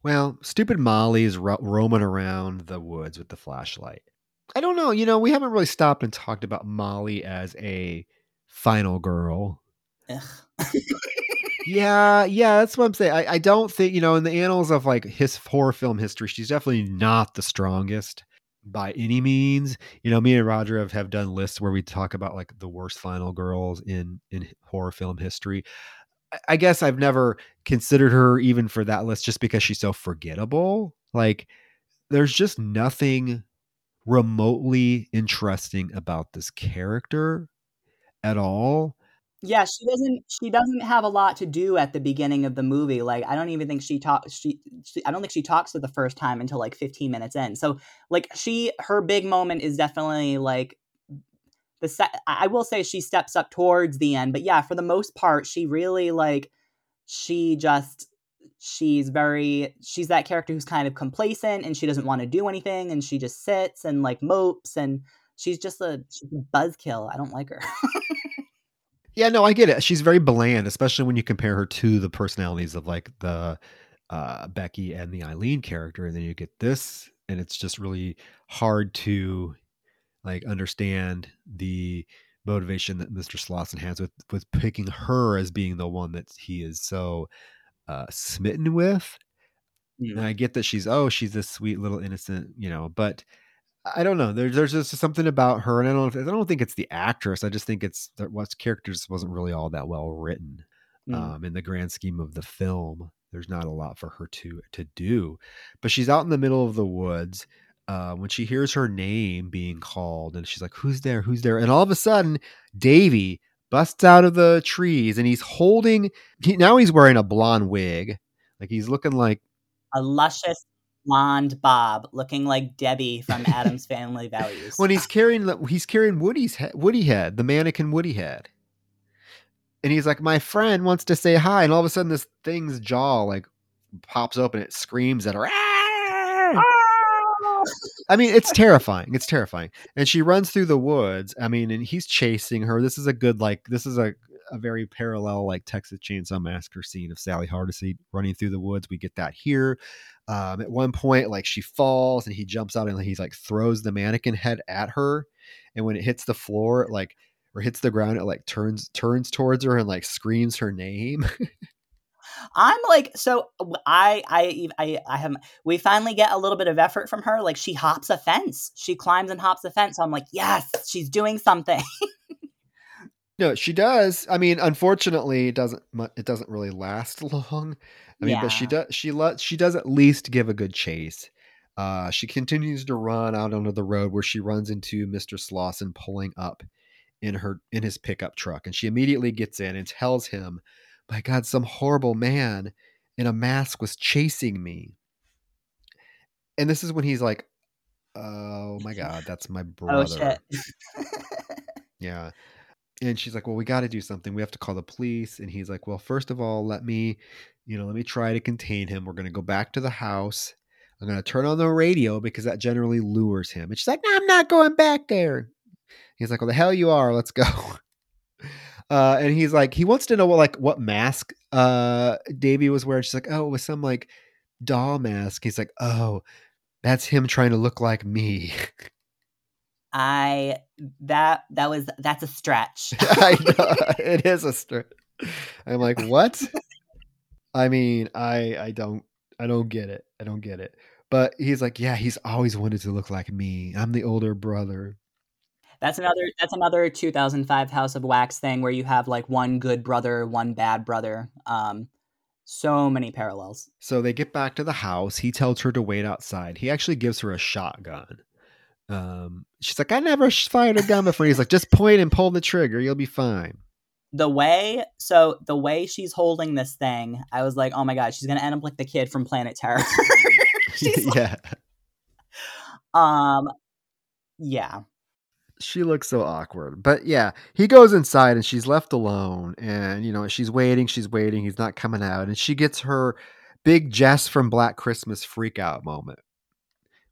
well stupid molly is ro- roaming around the woods with the flashlight i don't know you know we haven't really stopped and talked about molly as a final girl yeah yeah that's what i'm saying I, I don't think you know in the annals of like his horror film history she's definitely not the strongest by any means. You know, me and Roger have, have done lists where we talk about like the worst final girls in in horror film history. I guess I've never considered her even for that list just because she's so forgettable. Like there's just nothing remotely interesting about this character at all yeah, she doesn't she doesn't have a lot to do at the beginning of the movie. Like I don't even think she talks she, she I don't think she talks for the first time until like 15 minutes in. So like she her big moment is definitely like the set I will say she steps up towards the end, but yeah, for the most part she really like she just she's very she's that character who's kind of complacent and she doesn't want to do anything and she just sits and like mopes and she's just a, she's a buzzkill. I don't like her. Yeah, no, I get it. She's very bland, especially when you compare her to the personalities of like the uh, Becky and the Eileen character, and then you get this, and it's just really hard to like understand the motivation that Mr. Slausen has with with picking her as being the one that he is so uh, smitten with. Mm. And I get that she's oh she's this sweet little innocent, you know, but I don't know. There's there's just something about her, and I don't I don't think it's the actress. I just think it's that what's characters wasn't really all that well written. Mm. Um, in the grand scheme of the film, there's not a lot for her to to do. But she's out in the middle of the woods. Uh, when she hears her name being called, and she's like, "Who's there? Who's there?" And all of a sudden, Davy busts out of the trees, and he's holding. He, now he's wearing a blonde wig, like he's looking like a luscious blonde Bob, looking like Debbie from Addams Family Values. when he's carrying he's carrying Woody's head, Woody head, the mannequin Woody head, and he's like, "My friend wants to say hi," and all of a sudden, this thing's jaw like pops open, it screams at her. Ah! I mean, it's terrifying. It's terrifying. And she runs through the woods. I mean, and he's chasing her. This is a good, like, this is a, a very parallel, like, Texas Chainsaw Massacre scene of Sally Hardesty running through the woods. We get that here. Um, at one point, like she falls and he jumps out and he's like throws the mannequin head at her, and when it hits the floor, like or hits the ground, it like turns turns towards her and like screams her name. I'm like, so I, I, I, I have. We finally get a little bit of effort from her. Like she hops a fence. She climbs and hops a fence. So I'm like, yes, she's doing something. no, she does. I mean, unfortunately, it doesn't. It doesn't really last long. I mean, yeah. but she does she let she does at least give a good chase. Uh, she continues to run out onto the road where she runs into Mr. Slausen pulling up in her in his pickup truck, and she immediately gets in and tells him, "My God, some horrible man in a mask was chasing me." And this is when he's like, "Oh my God, that's my oh, brother." Oh, yeah. And she's like, "Well, we got to do something. We have to call the police." And he's like, "Well, first of all, let me you know, let me try to contain him. We're going to go back to the house. I'm going to turn on the radio because that generally lures him. And she's like, no, I'm not going back there. He's like, well, the hell you are. Let's go. Uh, and he's like, he wants to know what like what mask uh Davy was wearing. She's like, oh, it was some like doll mask. He's like, oh, that's him trying to look like me. I that that was that's a stretch. I know it is a stretch. I'm like, what? I mean, I I don't I don't get it. I don't get it. But he's like, yeah, he's always wanted to look like me. I'm the older brother. That's another that's another 2005 House of Wax thing where you have like one good brother, one bad brother. Um so many parallels. So they get back to the house. He tells her to wait outside. He actually gives her a shotgun. Um, she's like, I never fired a gun before. He's like, just point and pull the trigger. You'll be fine. The way, so the way she's holding this thing, I was like, oh my god, she's gonna end up like the kid from Planet Terror. Yeah. um, yeah. She looks so awkward. But yeah, he goes inside and she's left alone. And, you know, she's waiting, she's waiting. He's not coming out. And she gets her big Jess from Black Christmas freak out moment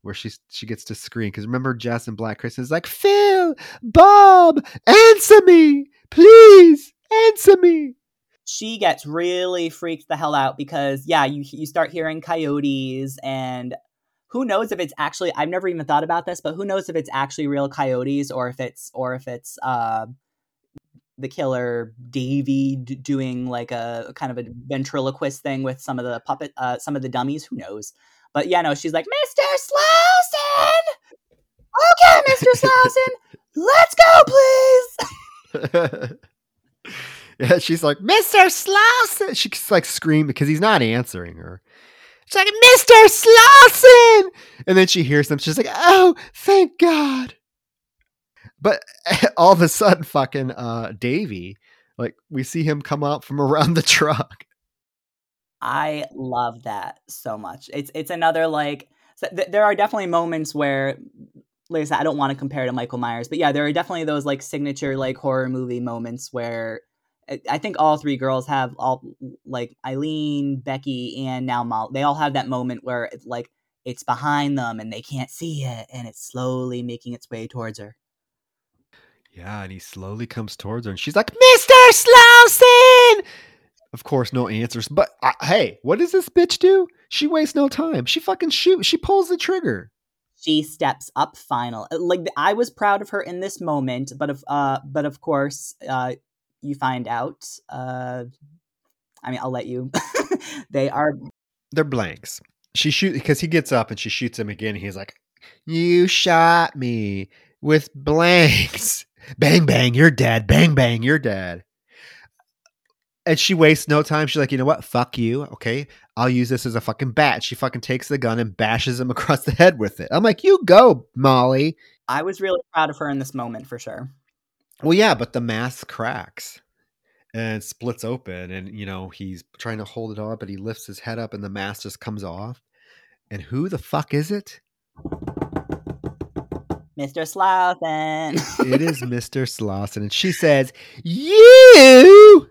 where she's she gets to scream. Because remember, Jess in Black Christmas is like, Phil, Bob, answer me, please, answer me. She gets really freaked the hell out because, yeah, you, you start hearing coyotes and who knows if it's actually I've never even thought about this, but who knows if it's actually real coyotes or if it's or if it's uh the killer Davy d- doing like a kind of a ventriloquist thing with some of the puppet uh some of the dummies, who knows. But yeah, no, she's like, Mr. Slausen! Okay, Mr. Slausen, let's go, please. yeah, she's like, Mr. Slausen. She's like screaming because he's not answering her. She's like, Mr. Slausen! And then she hears them. She's like, oh, thank God. But all of a sudden, fucking uh, Davy, like, we see him come out from around the truck. I love that so much. It's it's another like th- there are definitely moments where like I said, I don't want to compare to Michael Myers, but yeah, there are definitely those like signature like horror movie moments where I- think all three girls have all like Eileen, Becky, and now Molly. They all have that moment where it's like it's behind them and they can't see it, and it's slowly making its way towards her. Yeah, and he slowly comes towards her, and she's like, Mr. Slausen! Of course, no answers. But uh, hey, what does this bitch do? She wastes no time. She fucking shoots. She pulls the trigger. She steps up final. Uh, Like I was proud of her in this moment, but of uh, but of course, uh, you find out. Uh, I mean, I'll let you. they are They're blanks. She shoot because he gets up and she shoots him again. He's like, "You shot me with blanks. Bang bang, you're dead. Bang bang, you're dead." And she wastes no time. She's like, "You know what? Fuck you. Okay, I'll use this as a fucking bat." She fucking takes the gun and bashes him across the head with it. I'm like, "You go, Molly." I was really proud of her in this moment for sure. Well, yeah, but the mask cracks and splits open, and you know he's trying to hold it on, but he lifts his head up, and the mask just comes off. And who the fuck is it? Mr. Slausen. It is Mr. Slausen, and she says, "You."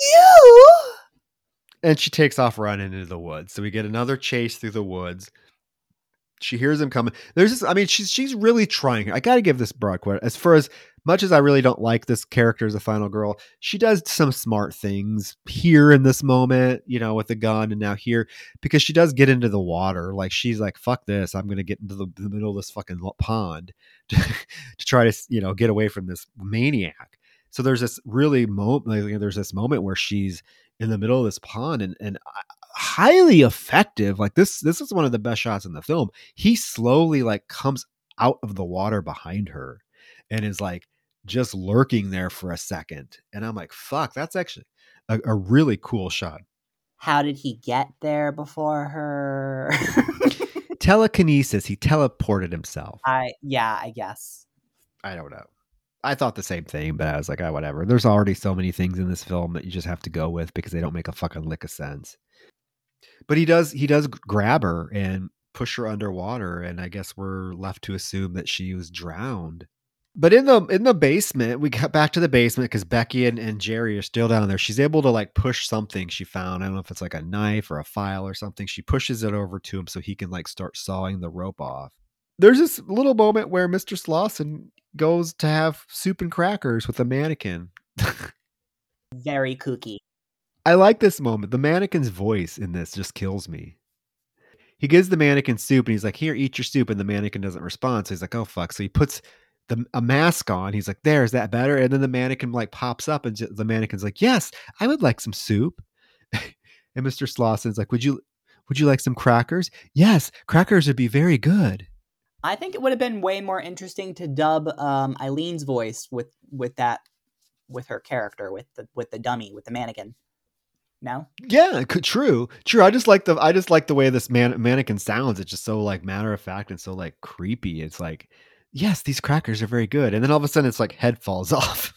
you. And she takes off running into the woods. So we get another chase through the woods. She hears him coming. There's this. I mean, she's she's really trying. I got to give this broad credit. As far as much as I really don't like this character as a final girl, she does some smart things here in this moment. You know, with the gun, and now here because she does get into the water. Like she's like, "Fuck this! I'm gonna get into the, the middle of this fucking pond to, to try to you know get away from this maniac." So there's this really moment. Like, there's this moment where she's in the middle of this pond and and uh, highly effective. Like this this is one of the best shots in the film. He slowly like comes out of the water behind her and is like just lurking there for a second. And I'm like, fuck, that's actually a, a really cool shot. How did he get there before her? Telekinesis, he teleported himself. I yeah, I guess. I don't know. I thought the same thing, but I was like, oh, whatever. There's already so many things in this film that you just have to go with because they don't make a fucking lick of sense. But he does he does grab her and push her underwater, and I guess we're left to assume that she was drowned. But in the in the basement, we got back to the basement because Becky and, and Jerry are still down there. She's able to like push something she found. I don't know if it's like a knife or a file or something. She pushes it over to him so he can like start sawing the rope off. There's this little moment where Mr. Slausen goes to have soup and crackers with a mannequin. very kooky. I like this moment. The mannequin's voice in this just kills me. He gives the mannequin soup and he's like, Here, eat your soup. And the mannequin doesn't respond. So he's like, Oh, fuck. So he puts the, a mask on. He's like, There, is that better? And then the mannequin like pops up and the mannequin's like, Yes, I would like some soup. and Mr. Slausen's like, Would you would you like some crackers? Yes, crackers would be very good. I think it would have been way more interesting to dub um, Eileen's voice with with that with her character with the with the dummy with the mannequin. No. Yeah, true, true. I just like the I just like the way this man mannequin sounds. It's just so like matter of fact and so like creepy. It's like, yes, these crackers are very good, and then all of a sudden it's like head falls off.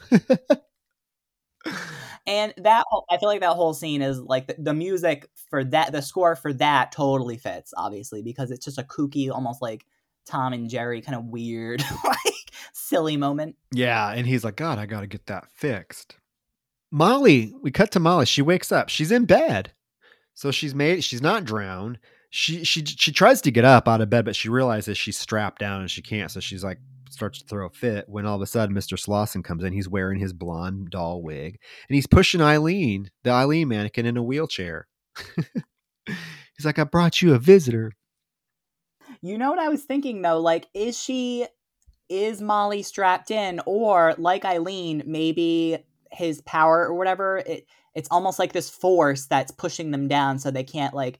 and that whole, I feel like that whole scene is like the, the, music for that, the score for that totally fits, obviously, because it's just a kooky, almost like Tom and Jerry kind of weird, like silly moment. Yeah, and he's like, God, I got to get that fixed. Molly, we cut to Molly. She wakes up. She's in bed. So she's made she's not drowned. She she she tries to get up out of bed, but she realizes she's strapped down and she can't. So she's like starts to throw a fit when all of a sudden Mr. Slausen comes in. He's wearing his blonde doll wig and he's pushing Eileen, the Eileen mannequin, in a wheelchair. he's like, I brought you a visitor. You know what I was thinking though? Like, is she is Molly strapped in, or like Eileen, maybe his power or whatever, it it's almost like this force that's pushing them down so they can't like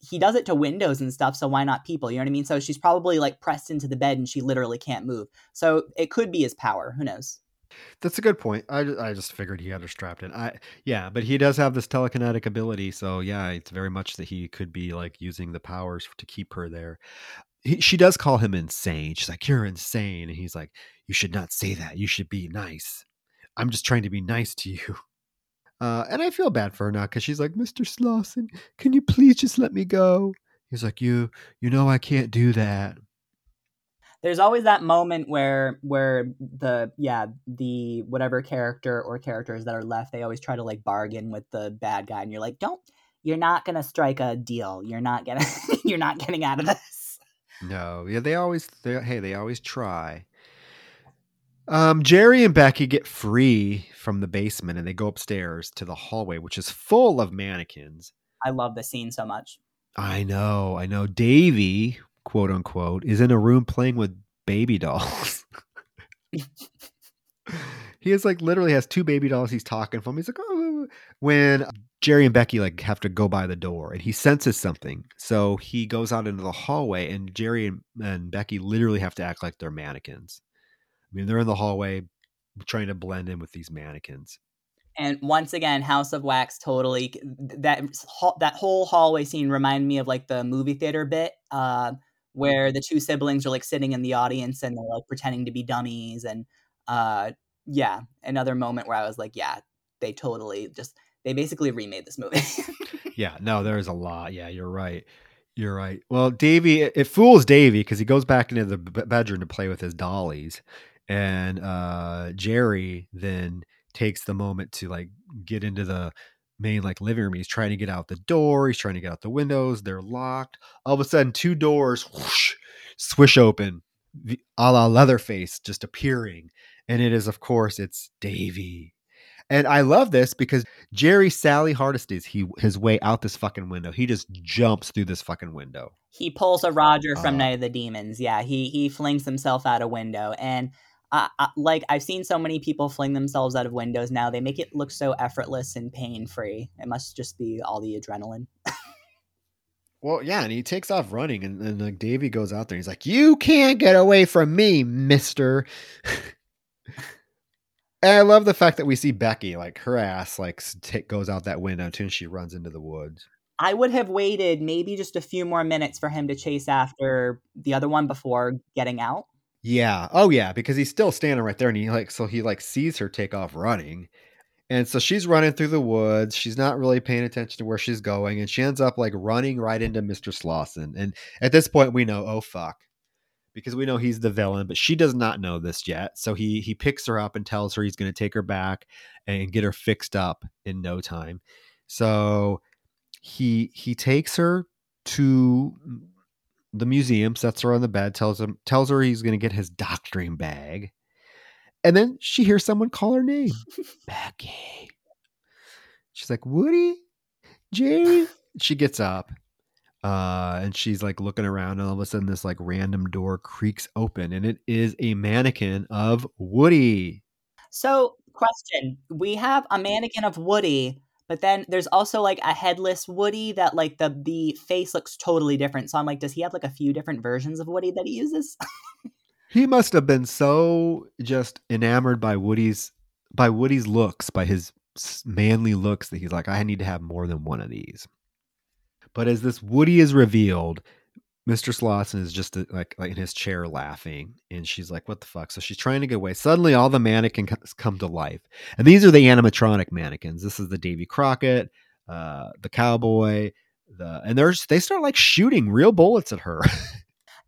he does it to windows and stuff, so why not people? You know what I mean? So she's probably like pressed into the bed and she literally can't move. So it could be his power. Who knows? That's a good point. I, I just figured he had her strapped in. I yeah, but he does have this telekinetic ability, so yeah, it's very much that he could be like using the powers to keep her there. He, she does call him insane. She's like, "You're insane," and he's like, "You should not say that. You should be nice. I'm just trying to be nice to you." Uh, and I feel bad for her now because she's like, Mr. Slausen, can you please just let me go? He's like, you, you know, I can't do that. There's always that moment where, where the, yeah, the whatever character or characters that are left, they always try to like bargain with the bad guy, and you're like, don't, you're not gonna strike a deal. You're not gonna, you're not getting out of this. No, yeah, they always, they, hey, they always try. Um, Jerry and Becky get free from the basement and they go upstairs to the hallway, which is full of mannequins. I love the scene so much. I know, I know. Davy, quote unquote, is in a room playing with baby dolls. he is like literally has two baby dolls he's talking from. He's like, oh, oh, oh, when Jerry and Becky like have to go by the door and he senses something. So he goes out into the hallway and Jerry and, and Becky literally have to act like they're mannequins. I mean, they're in the hallway trying to blend in with these mannequins. And once again, House of Wax totally that that whole hallway scene reminded me of like the movie theater bit uh, where the two siblings are like sitting in the audience and they're like pretending to be dummies and uh, yeah, another moment where I was like, yeah, they totally just they basically remade this movie. yeah, no, there's a lot. Yeah, you're right. You're right. Well, Davy, it fools Davy because he goes back into the bedroom to play with his dollies, and uh, Jerry then takes the moment to like get into the main like living room. He's trying to get out the door. He's trying to get out the windows. They're locked. All of a sudden, two doors whoosh, swish open, a la Leatherface just appearing, and it is of course it's Davy. And I love this because Jerry Sally Hardesty he his way out this fucking window. He just jumps through this fucking window. He pulls a Roger from uh, Night of the Demons. Yeah, he he flings himself out a window and uh, like I've seen so many people fling themselves out of windows now. They make it look so effortless and pain free. It must just be all the adrenaline. well, yeah, and he takes off running, and, and like Davy goes out there. he's like, "You can't get away from me, Mister." and I love the fact that we see Becky, like her ass, like t- goes out that window too, and she runs into the woods. I would have waited maybe just a few more minutes for him to chase after the other one before getting out. Yeah. Oh yeah, because he's still standing right there and he like so he like sees her take off running. And so she's running through the woods. She's not really paying attention to where she's going and she ends up like running right into Mr. Slausen. And at this point we know, oh fuck. Because we know he's the villain, but she does not know this yet. So he he picks her up and tells her he's going to take her back and get her fixed up in no time. So he he takes her to the museum, sets her on the bed, tells him tells her he's going to get his doctoring bag. And then she hears someone call her name. Becky. She's like, Woody, Jay. She gets up, uh, and she's like looking around, and all of a sudden, this like random door creaks open, and it is a mannequin of Woody. So, question: We have a mannequin of Woody, but then there's also like a headless Woody that like the the face looks totally different. So I'm like, does he have like a few different versions of Woody that he uses? he must have been so just enamored by Woody's by Woody's looks, by his manly looks that he's like, I need to have more than one of these. But as this Woody is revealed, Mr. Slausen is just uh, like, like in his chair laughing, and she's like, "What the fuck?" So she's trying to get away. Suddenly, all the mannequins come to life, and these are the animatronic mannequins. This is the Davy Crockett, uh, the cowboy, the and there's they start like shooting real bullets at her.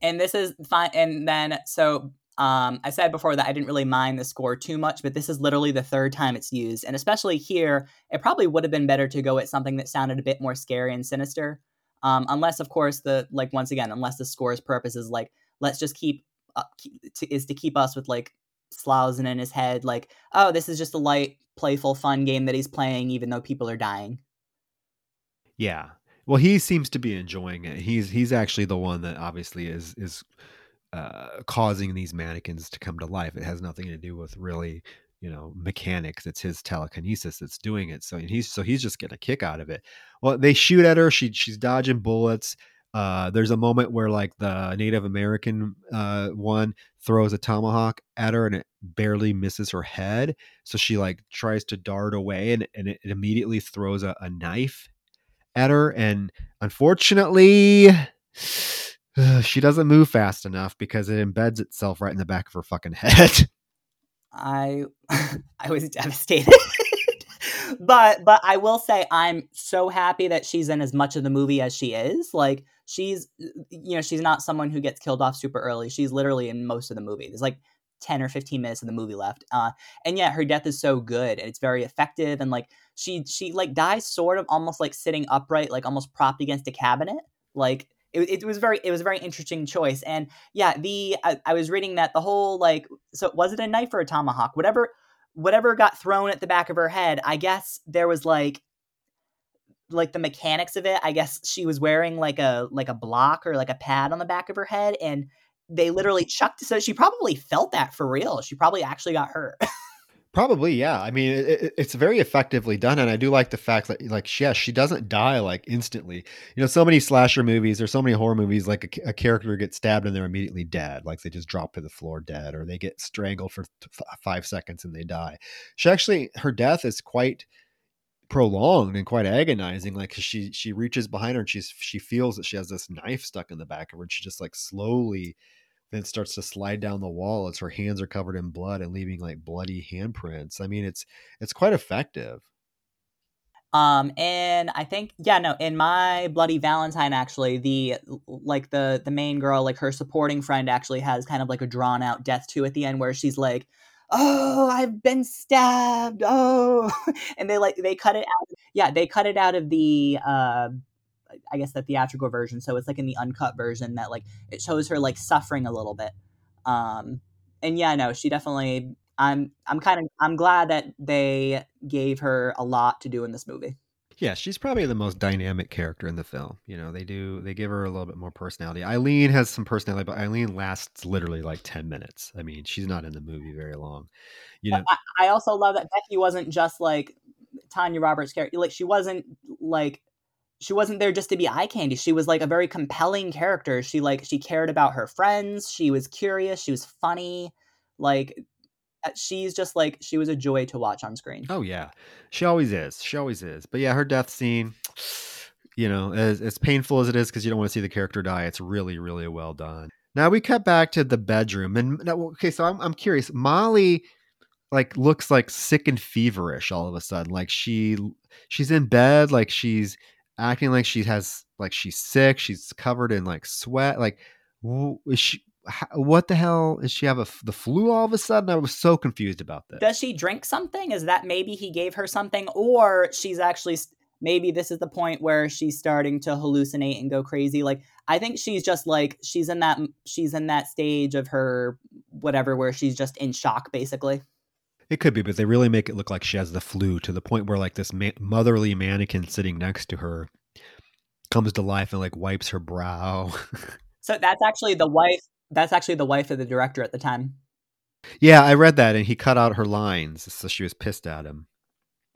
and this is fine. And then so um, I said before that I didn't really mind the score too much, but this is literally the third time it's used. And especially here, it probably would have been better to go at something that sounded a bit more scary and sinister. Um, unless, of course, the like once again, unless the score's purpose is like let's just keep, uh, keep to, is to keep us with like Slausen in his head, like oh, this is just a light, playful, fun game that he's playing, even though people are dying. Yeah, well, he seems to be enjoying it. He's he's actually the one that obviously is is uh, causing these mannequins to come to life. It has nothing to do with really, you know, mechanics. It's his telekinesis that's doing it. So he's so he's just getting a kick out of it. Well, they shoot at her. She she's dodging bullets. Uh, there's a moment where like the Native American uh, one throws a tomahawk at her and it barely misses her head. So she like tries to dart away and, and it, immediately throws a, a knife at her. And unfortunately, she doesn't move fast enough because it embeds itself right in the back of her fucking head. I I was devastated. but but I will say I'm so happy that she's in as much of the movie as she is. Like she's you know, she's not someone who gets killed off super early. She's literally in most of the movie. There's like 10 or 15 minutes of the movie left. Uh and yet her death is so good and it's very effective and like she she like dies sort of almost like sitting upright, like almost propped against a cabinet. Like it, it was very it was a very interesting choice. And yeah the I, I, was reading that the whole like so was it a knife or a tomahawk? Whatever whatever got thrown at the back of her head i guess there was like like the mechanics of it i guess she was wearing like a like a block or like a pad on the back of her head and they literally chucked so she probably felt that for real. She probably actually got hurt Probably, yeah. I mean, it, it's very effectively done, and I do like the fact that, like, yes, she doesn't die like instantly. You know, so many slasher movies or so many horror movies, like a, a character gets stabbed and they're immediately dead, like they just drop to the floor dead, or they get strangled for five seconds and they die. She actually, her death is quite prolonged and quite agonizing. Like she she reaches behind her and she's she feels that she has this knife stuck in the back of her, and she just like slowly then starts to slide down the wall as her hands are covered in blood and leaving like bloody handprints. I mean, it's it's quite effective. Um, and I think yeah, no, in my Bloody Valentine, actually, the like the the main girl, like her supporting friend, actually has kind of like a drawn out death too at the end, where she's like, "Oh, I've been stabbed," oh, and they like they cut it out. Yeah, they cut it out of the uh I guess the theatrical version. So it's like in the uncut version that like it shows her like suffering a little bit. Um, and yeah, no, she definitely. I'm I'm kind of I'm glad that they gave her a lot to do in this movie. Yeah, she's probably the most dynamic character in the film. You know, they do they give her a little bit more personality. Eileen has some personality, but Eileen lasts literally like ten minutes. I mean, she's not in the movie very long. You know, I, I also love that Becky wasn't just like Tanya Roberts' character. Like she wasn't like she wasn't there just to be eye candy. She was like a very compelling character. She like she cared about her friends. She was curious. She was funny. Like uh, she's just like she was a joy to watch on screen. Oh yeah, she always is. She always is. But yeah, her death scene, you know, as as painful as it is because you don't want to see the character die, it's really really well done. Now we cut back to the bedroom, and now, okay, so I'm I'm curious. Molly like looks like sick and feverish all of a sudden. Like she she's in bed, like she's acting like she has like she's sick. She's covered in like sweat. Like, is she? What the hell is she have a, the flu all of a sudden? I was so confused about this. Does she drink something? Is that maybe he gave her something, or she's actually maybe this is the point where she's starting to hallucinate and go crazy? Like, I think she's just like she's in that she's in that stage of her whatever where she's just in shock, basically. It could be, but they really make it look like she has the flu to the point where like this ma- motherly mannequin sitting next to her comes to life and like wipes her brow. So that's actually the wife. That's actually the wife of the director at the time. yeah, I read that and he cut out her lines, so she was pissed at him.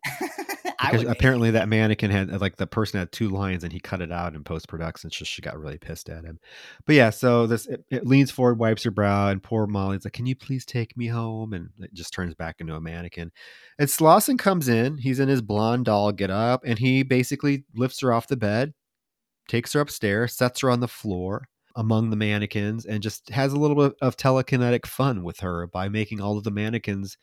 Because apparently that mannequin had uh, like the person had two lines and he cut it out in post production, so she got really pissed at him. But yeah, so this it, it leans forward, wipes her brow, and poor Molly's like, "Can you please take me home?" And it just turns back into a mannequin. And Slausen comes in. He's in his blonde doll get up, and he basically lifts her off the bed, takes her upstairs, sets her on the floor among the mannequins, and just has a little bit of telekinetic fun with her by making all of the mannequins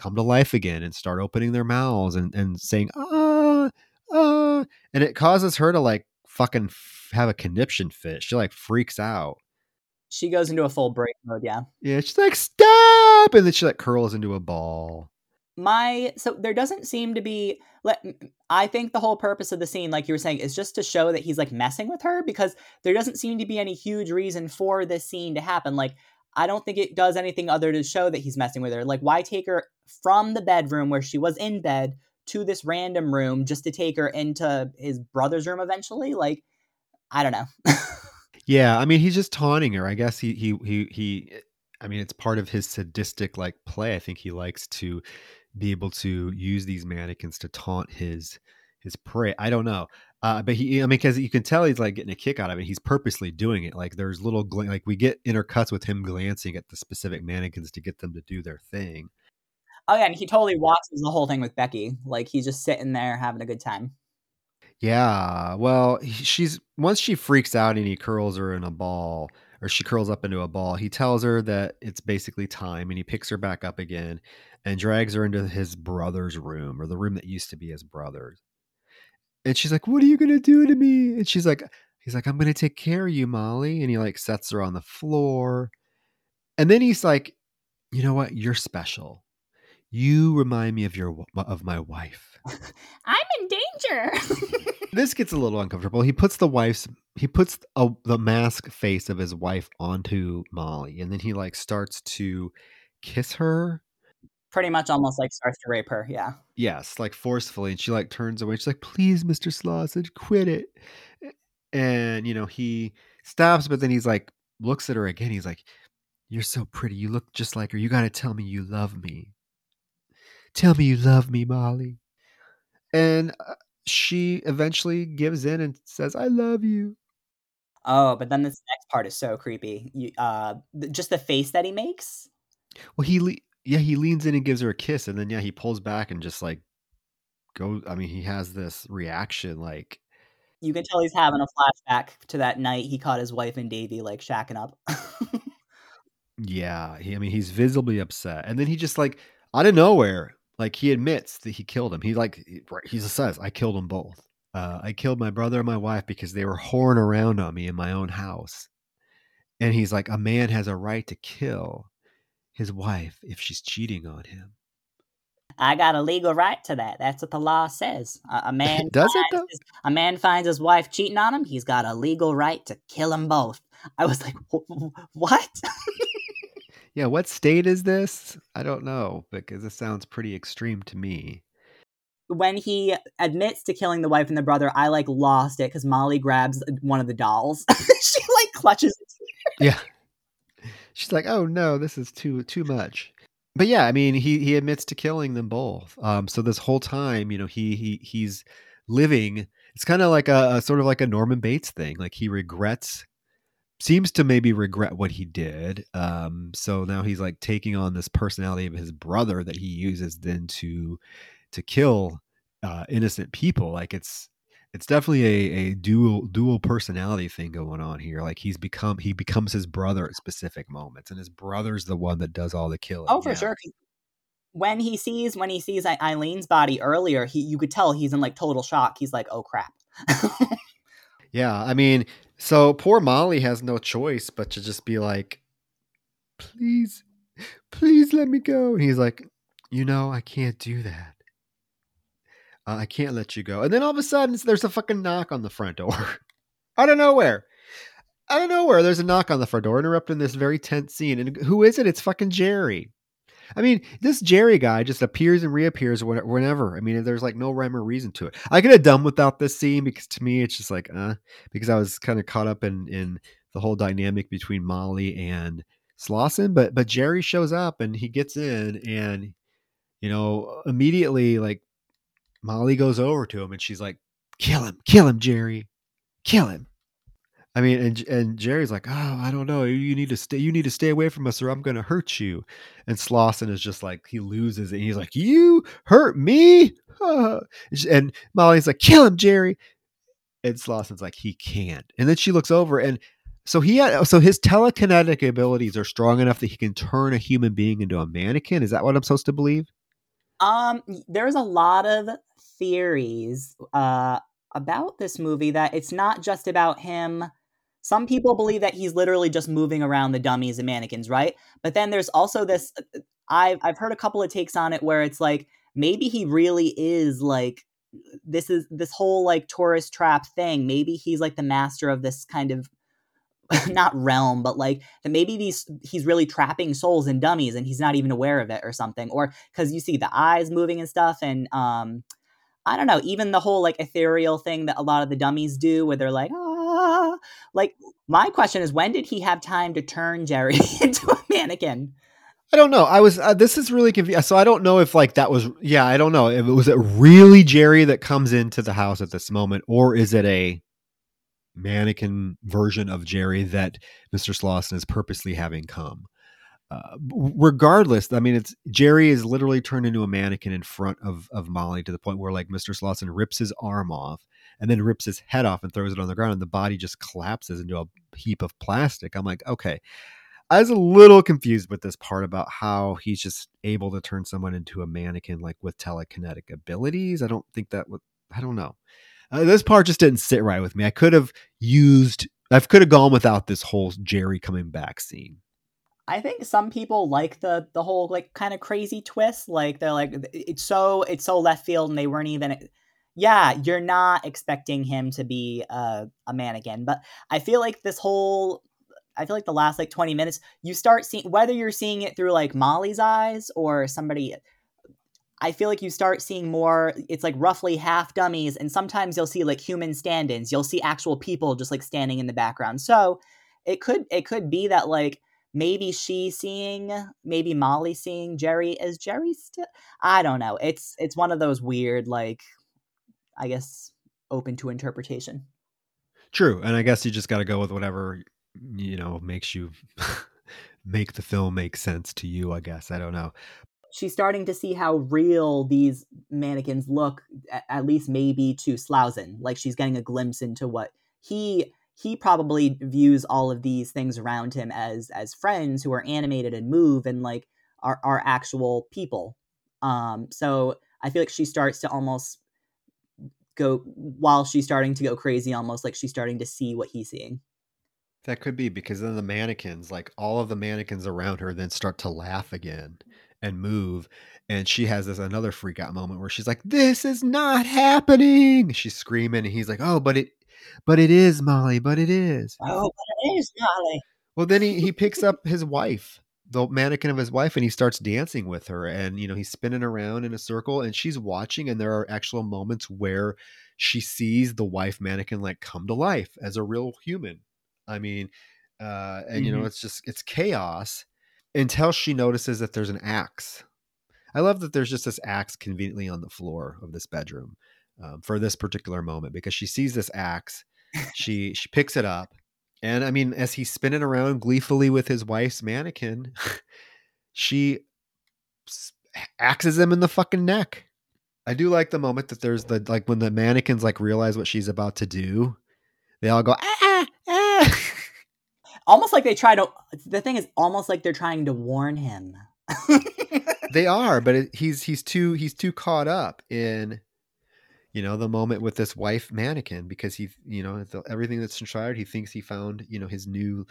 come to life again and start opening their mouths and, and saying ah ah and it causes her to like fucking f- have a conniption fit she like freaks out She goes into a full break mode. Yeah. yeah she's like stop and then she like curls into a ball my so there doesn't seem to be let i think the whole purpose of the scene like you were saying is just to show that he's like messing with her because there doesn't seem to be any huge reason for this scene to happen like i don't think it does anything other to show that he's messing with her. Like why take her from the bedroom where she was in bed to this random room just to take her into his brother's room eventually? Like i don't know. Yeah i mean he's just taunting her. I guess he he he, he i mean it's part of his sadistic like play. I think he likes to be able to use these mannequins to taunt his his prey. I don't know uh, but he, I mean, because you can tell he's like getting a kick out of it. He's purposely doing it. Like there's little, gla- like we get intercuts with him glancing at the specific mannequins to get them to do their thing. oh yeah and he totally watches the whole thing with becky like he's just sitting there having a good time Yeah. Well, she's once she freaks out and he curls her in a ball, or she curls up into a ball. He tells her that it's basically time, and he picks her back up again and drags her into his brother's room, or the room that used to be his brother's. And she's like, "What are you gonna do to me?" And she's like, "He's like, I'm gonna take care of you, Molly." And he like sets her on the floor, and then he's like, "You know what? You're special. You remind me of your of my wife." i'm in danger this gets a little uncomfortable. He puts the wife's he puts a, the mask face of his wife onto Molly, and then he like starts to kiss her. Pretty much almost like starts to rape her yeah Yes, like forcefully, and she like turns away. She's like, "Please, Mister Slausen, quit it." And you know he stops, but then he's like looks at her again. He's like, "You're so pretty. You look just like her. You got to tell me you love me. Tell me you love me, Molly." And uh, she eventually gives in and says, "I love you." Oh, but then this next part is so creepy. You, uh, th- just the face that he makes. Well, he yeah he leans in and gives her a kiss, and then yeah he pulls back and just like goes. I mean, he has this reaction like You can tell he's having a flashback to that night he caught his wife and Davy like shacking up. yeah. He, I mean, he's visibly upset, and then he just like out of nowhere, like he admits that he killed him. He like he he just says, "I killed them both. Uh, I killed my brother and my wife because they were whoring around on me in my own house." And he's like, "A man has a right to kill." His wife, if she's cheating on him, I got a legal right to that. That's what the law says. A, a man does it finds though? his, a man finds his wife cheating on him. He's got a legal right to kill them both. I was like, "Wh- wh- what? Yeah, what state is this? I don't know because this sounds pretty extreme to me. when he admits to killing the wife and the brother, I like lost it because Molly grabs uh, one of the dolls. she like clutches it. Yeah. She's like, "Oh no, this is too too much." But yeah, I mean, he he admits to killing them both. Um so this whole time, you know, he he he's living it's kind of like a, a sort of like a Norman Bates thing. Like he regrets seems to maybe regret what he did. Um so now he's like taking on this personality of his brother that he uses then to to kill uh innocent people. Like it's it's definitely a, a dual dual personality thing going on here. Like he's become he becomes his brother at specific moments, and his brother's the one that does all the killing. Oh, for yeah. sure. When he sees when he sees Eileen's body earlier, he you could tell he's in like total shock. He's like, "Oh crap." Yeah, I mean, so poor Molly has no choice but to just be like, "Please, please let me go." And he's like, "You know, I can't do that. Uh, I can't let you go." And then all of a sudden, there's a fucking knock on the front door, out of nowhere. Out of nowhere, there's a knock on the front door, interrupting this very tense scene. And who is it? It's fucking Jerry. I mean, this Jerry guy just appears and reappears whenever. I mean, there's like no rhyme or reason to it. I could have done without this scene because to me, it's just like, uh, because I was kind of caught up in in the whole dynamic between Molly and Slausen. But but Jerry shows up and he gets in, and you know, immediately like Molly goes over to him and she's like, "Kill him, kill him, Jerry, kill him." I mean, and and Jerry's like, oh, I don't know. You need to stay. You need to stay away from us, or I'm going to hurt you. And Slausen is just like he loses it. He's like, you hurt me. and Molly's like, kill him, Jerry. And Slausen's like, he can't. And then she looks over, and so he had, so his telekinetic abilities are strong enough that he can turn a human being into a mannequin. Is that what I'm supposed to believe? Um, there's a lot of theories uh, about this movie that it's not just about him some people believe that he's literally just moving around the dummies and mannequins, right? But then there's also this uh, I've I've heard a couple of takes on it where it's like maybe he really is like this is this whole like tourist trap thing. Maybe he's like the master of this kind of not realm, but like that maybe these he's really trapping souls and dummies and he's not even aware of it or something. Or because you see the eyes moving and stuff, and um I don't know, even the whole like ethereal thing that a lot of the dummies do where they're like, ah. like, my question is, when did he have time to turn Jerry into a mannequin? I don't know. I was. Uh, this is really confusing. So I don't know if like that was. Yeah, I don't know. If it was it really Jerry that comes into the house at this moment, or is it a mannequin version of Jerry that Mr. Slausen is purposely having come? Uh, regardless, I mean, it's Jerry is literally turned into a mannequin in front of of Molly to the point where like Mr. Slausen rips his arm off and then rips his head off and throws it on the ground, and the body just collapses into a heap of plastic. I'm like, okay. I was a little confused with this part about how he's just able to turn someone into a mannequin like with telekinetic abilities. I don't think that would. I don't know. Uh, this part just didn't sit right with me. I could have used. I could have gone without this whole Jerry coming back scene. I think some people like the the whole like kind of crazy twist. Like they're like it's so it's so left field, and they weren't even. Yeah, you're not expecting him to be a, a again. but I feel like this whole. I feel like the last like 20 minutes, you start seeing whether you're seeing it through like Molly's eyes or somebody I feel like you start seeing more, it's like roughly half dummies, and sometimes you'll see like human stand ins. You'll see actual people just like standing in the background. So it could it could be that like maybe she seeing maybe molly seeing jerry. As jerry still i don't know. It's it's one of those weird like i guess open to interpretation. True and i guess you just got to go with whatever you know makes you make the film make sense to you i guess. I don't know. She's starting to see how real these mannequins look at least maybe to Slausen. Like she's getting a glimpse into what he he probably views all of these things around him as as friends who are animated and move and like are are actual people. Um, so I feel like she starts to almost go while she's starting to go crazy, almost like she's starting to see what he's seeing. That could be because then the mannequins, like all of the mannequins around her, then start to laugh again and move. And she has this another freak out moment where she's like, This is not happening. She's screaming, and he's like, Oh, but it but it is Molly, but it is. Oh, but it is Molly. Well, then he, he picks up his wife, the mannequin of his wife, and he starts dancing with her. And, you know, he's spinning around in a circle and she's watching. And there are actual moments where she sees the wife mannequin like come to life as a real human. I mean, uh, and, mm-hmm. you know, mm-hmm. it's just, it's chaos until she notices that there's an axe. I love that there's just this axe conveniently on the floor of this bedroom um, for this particular moment because she sees this axe, she she picks it up, and I mean, as he's spinning around gleefully with his wife's mannequin, she axes him in the fucking neck. I do like the moment that there's the like when the mannequins like realize what she's about to do, they all go ah ah. almost like they try to. The thing is, almost like they're trying to warn him. they are, but it, he's he's too he's too caught up in you know the moment with this wife mannequin because he you know the, everything that's transpired he thinks he found you know his new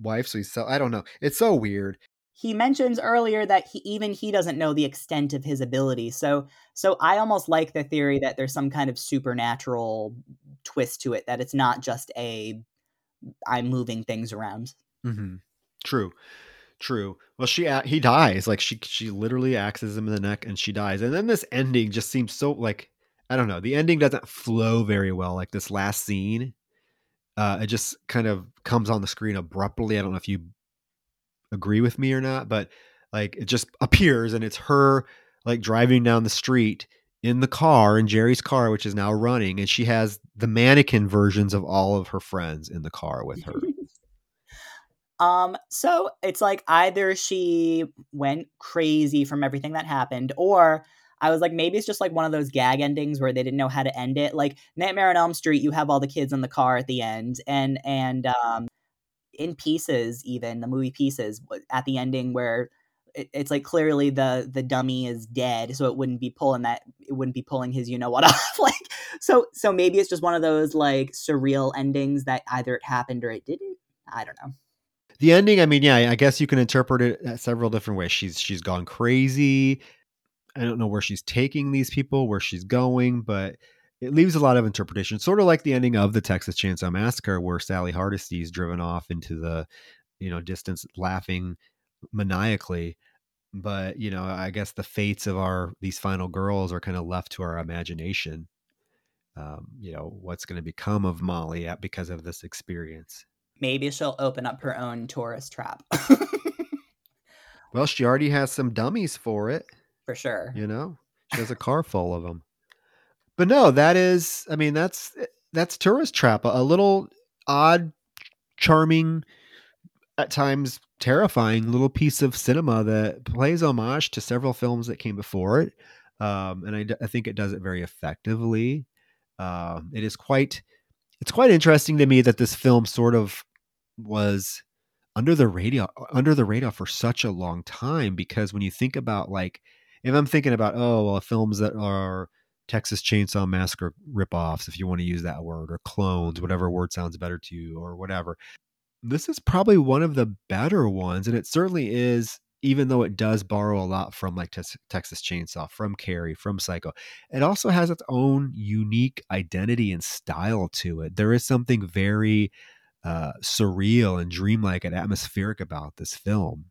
wife so he's so i don't know it's so weird he mentions earlier that he even he doesn't know the extent of his ability so so i almost like the theory that there's some kind of supernatural twist to it that it's not just a i'm moving things around mm-hmm. true True. Well, she he dies. Like she she literally axes him in the neck, and she dies. And then this ending just seems so like I don't know. The ending doesn't flow very well. Like this last scene, uh, it just kind of comes on the screen abruptly. I don't know if you agree with me or not, but like it just appears, and it's her like driving down the street in the car in Jerry's car, which is now running, and she has the mannequin versions of all of her friends in the car with her. Um, so it's like either she went crazy from everything that happened, or I was like, maybe it's just like one of those gag endings where they didn't know how to end it. Like Nightmare on Elm Street, you have all the kids in the car at the end, and and um, in Pieces, even the movie Pieces, at the ending where it, it's like clearly the the dummy is dead, so it wouldn't be pulling that it wouldn't be pulling his you know what off. like so so maybe it's just one of those like surreal endings that either it happened or it didn't. I don't know the ending i mean yeah i guess you can interpret it several different ways she's she's gone crazy i don't know where she's taking these people where she's going but it leaves a lot of interpretation sort of like the ending of the texas chainsaw massacre where sally hardesty is driven off into the you know distance laughing maniacally but you know i guess the fates of our these final girls are kind of left to our imagination um, you know what's going to become of molly at, because of this experience maybe she'll open up her own tourist trap. well, she already has some dummies for it. For sure. You know, she has a car full of them. But no, that is, I mean, that's that's tourist trap. A little odd, charming, at times terrifying little piece of cinema that plays homage to several films that came before it. Um, and I, I, think it does it very effectively. Uh, it is quite it's quite interesting to me that this film sort of was under the radar under the radar for such a long time because when you think about like if I'm thinking about oh well films that are Texas Chainsaw Massacre ripoffs, if you want to use that word, or clones, whatever word sounds better to you, or whatever. This is probably one of the better ones, and it certainly is. Even though it does borrow a lot from like te- Texas Chainsaw, from Carrie, from Psycho, it also has its own unique identity and style to it. There is something very uh, surreal and dreamlike and atmospheric about this film.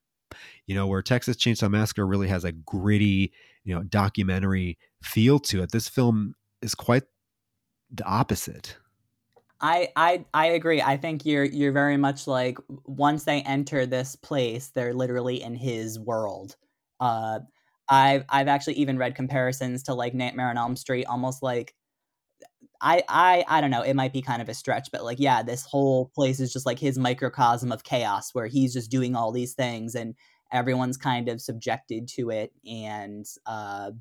You know, where Texas Chainsaw Massacre really has a gritty, you know, documentary feel to it. This film is quite the opposite. I, I I agree. I think you're you're very much like once they enter this place, they're literally in his world. Uh, I've I've actually even read comparisons to like Nightmare on Elm Street, almost like I I I don't know, it might be kind of a stretch, but like yeah, this whole place is just like his microcosm of chaos where he's just doing all these things and everyone's kind of subjected to it and uh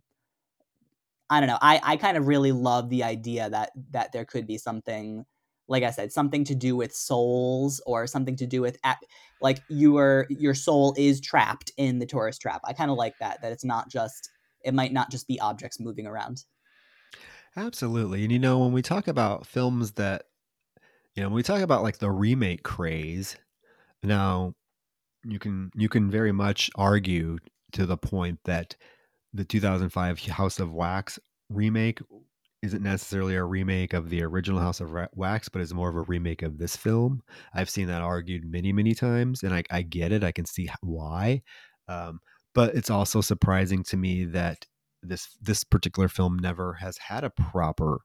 I don't know. I I kind of really love the idea that that there could be something like I said, something to do with souls or something to do with like your your soul is trapped in the tourist trap. I kind of like that that it's not just it might not just be objects moving around. Absolutely. And you know, when we talk about films that, you know, when we talk about like the remake craze, now you can you can very much argue to the point that the 2005 House of Wax remake isn't necessarily a remake of the original House of Wax, but is more of a remake of this film. I've seen that argued many, many times, and I, I get it. I can see why. Um, but it's also surprising to me that this this particular film never has had a proper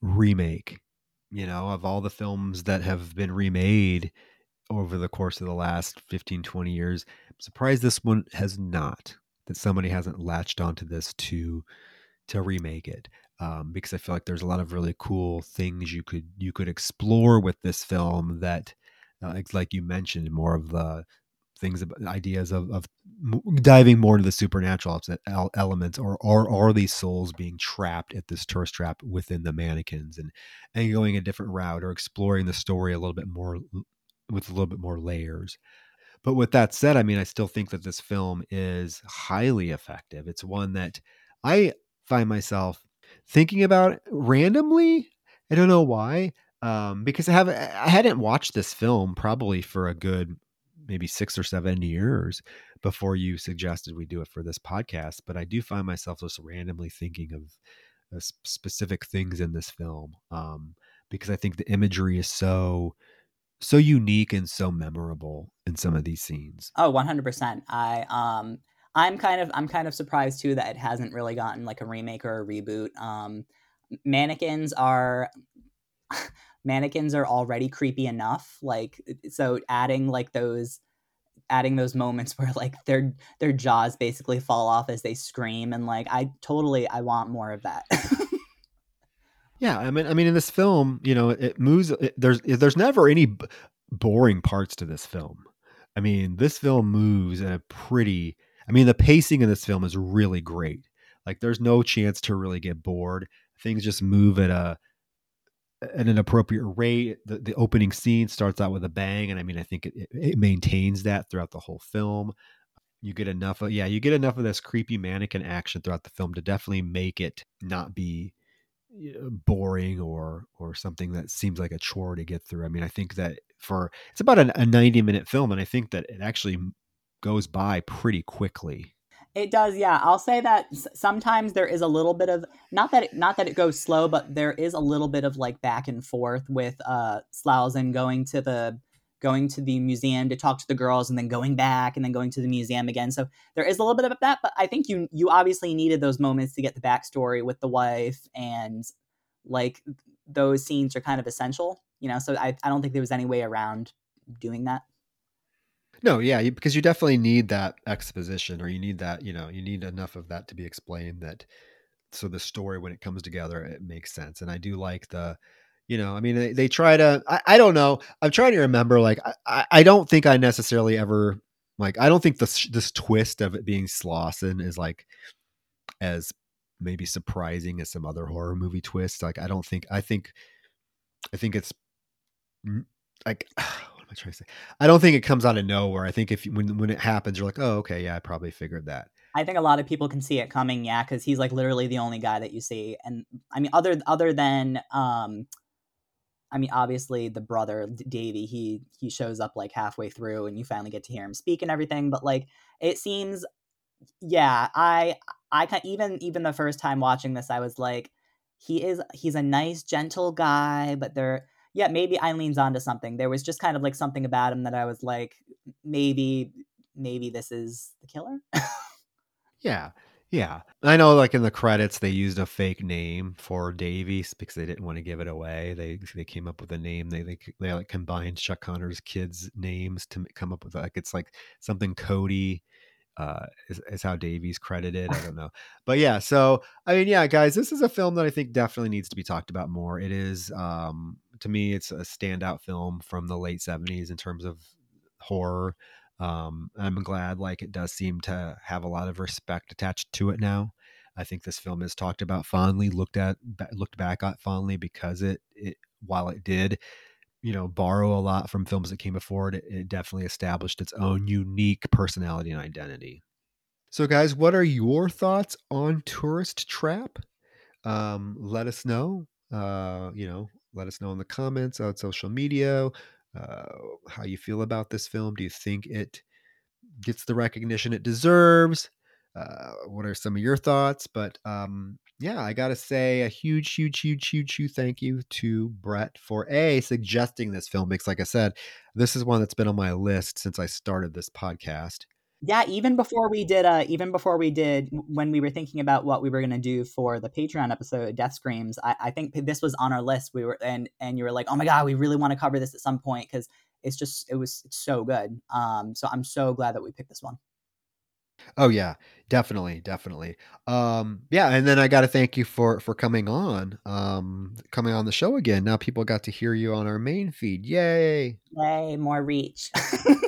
remake you know of all the films that have been remade over the course of the last 15 20 years. I'm surprised this one has not that somebody hasn't latched onto this to to remake it um, because i feel like there's a lot of really cool things you could you could explore with this film that uh, like, you mentioned more of the things ideas of, of diving more into the supernatural elements or, or are these souls being trapped at this tourist trap within the mannequins and and going a different route or exploring the story a little bit more with a little bit more layers but with that said i mean i still think that this film is highly effective it's one that i find myself thinking about randomly i don't know why um, because I have I hadn't watched this film probably for a good maybe six or seven years before you suggested we do it for this podcast. But I do find myself just randomly thinking of specific things in this film um, because I think the imagery is so so unique and so memorable in some of these scenes. Oh, 100%. I um I'm kind of I'm kind of surprised too that it hasn't really gotten like a remake or a reboot. Um mannequins are mannequins are already creepy enough like so adding like those adding those moments where like their their jaws basically fall off as they scream and like I totally I want more of that. yeah, I mean I mean in this film, you know, it moves it, there's there's never any b- boring parts to this film. I mean, this film moves in a pretty I mean, the pacing in this film is really great. Like there's no chance to really get bored. Things just move at a at an appropriate rate. The, the opening scene starts out with a bang, and I mean, I think it, it maintains that throughout the whole film. You get enough of yeah, you get enough of this creepy mannequin action throughout the film to definitely make it not be boring or or something that seems like a chore to get through. I mean, I think that for it's about a, a 90 minute film, and I think that it actually goes by pretty quickly. It does, yeah. I'll say that sometimes there is a little bit of not that it, not that it goes slow, but there is a little bit of like back and forth with uh Slausen going to the going to the museum to talk to the girls and then going back and then going to the museum again. So there is a little bit of that, but I think you you obviously needed those moments to get the backstory with the wife and like those scenes are kind of essential, you know. So I, I don't think there was any way around doing that. No, yeah, because you definitely need that exposition, or you need that, you know, you need enough of that to be explained that so the story when it comes together it makes sense. And I do like the, you know, I mean, they, they try to. I, I don't know. I'm trying to remember. Like, I, I don't think I necessarily ever like. I don't think this this twist of it being Slausen is like as maybe surprising as some other horror movie twists. Like, I don't think. I think. I think it's like what am I trying to say? I don't think it comes out of nowhere. I think if when when it happens, you're like, oh, okay, yeah, I probably figured that. I think a lot of people can see it coming, yeah, because he's like literally the only guy that you see, and I mean, other other than, um, I mean, obviously the brother Davy, he he shows up like halfway through, and you finally get to hear him speak and everything. But like, it seems, yeah, I I can even even the first time watching this, I was like, he is he's a nice, gentle guy, but there yeah, maybe Eileen's onto something. There was just kind of like something about him that I was like, maybe, maybe this is the killer. yeah. Yeah. I know like in the credits they used a fake name for Davy's because they didn't want to give it away. They they came up with a name. They they, they like combined Chuck Connors' kids' names to come up with like it's like something Cody uh, is, is how Davy's credited. I don't know, but yeah. So I mean, yeah, guys, this is a film that I think definitely needs to be talked about more. It is, um, to me, it's a standout film from the late '70s in terms of horror. Um, I'm glad, like, it does seem to have a lot of respect attached to it now. I think this film is talked about fondly, looked at, looked back at fondly because it, it while it did you know borrow a lot from films that came before it it definitely established its own unique personality and identity so guys what are your thoughts on tourist trap um, let us know uh, you know let us know in the comments on social media uh, how you feel about this film? Do you think it gets the recognition it deserves? Uh, what are some of your thoughts? But um, yeah, I got to say a huge, huge, huge, huge, huge thank you to Bret for A, suggesting this film because, like I said, this is one that's been on my list since I started this podcast. Yeah, even before we did, uh, even before we did, when we were thinking about what we were going to do for the Patreon episode, Death Screams, I, I think this was on our list. We were, and and you were like, oh my god, we really want to cover this at some point because it's just, it was it's so good. Um, so I'm so glad that we picked this one. Oh yeah, definitely, definitely. Um, yeah, and then I got to thank you for for coming on, um, coming on the show again. Now people got to hear you on our main feed. Yay! Yay! More reach.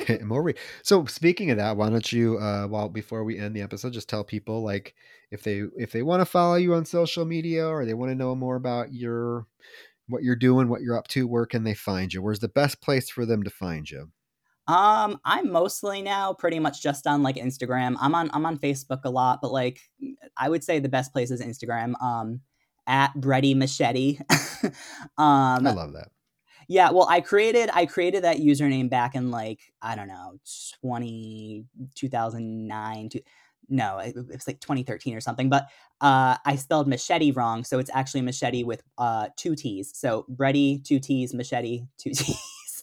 more reach. So speaking of that, why don't you, uh, well, before we end the episode, just tell people like if they if they want to follow you on social media or they want to know more about your what you're doing, what you're up to, where can they find you? Where's the best place for them to find you? Um, I'm mostly now pretty much just on like Instagram. I'm on I'm on Facebook a lot, but like I would say the best place is Instagram. Um, at Bretty Machete. um, I love that. Yeah, well, I created I created that username back in like I don't know 20 2009 to, no it, it was like 2013 or something but uh, i spelled machete wrong so it's actually machete with uh, two t's so ready two t's machete two t's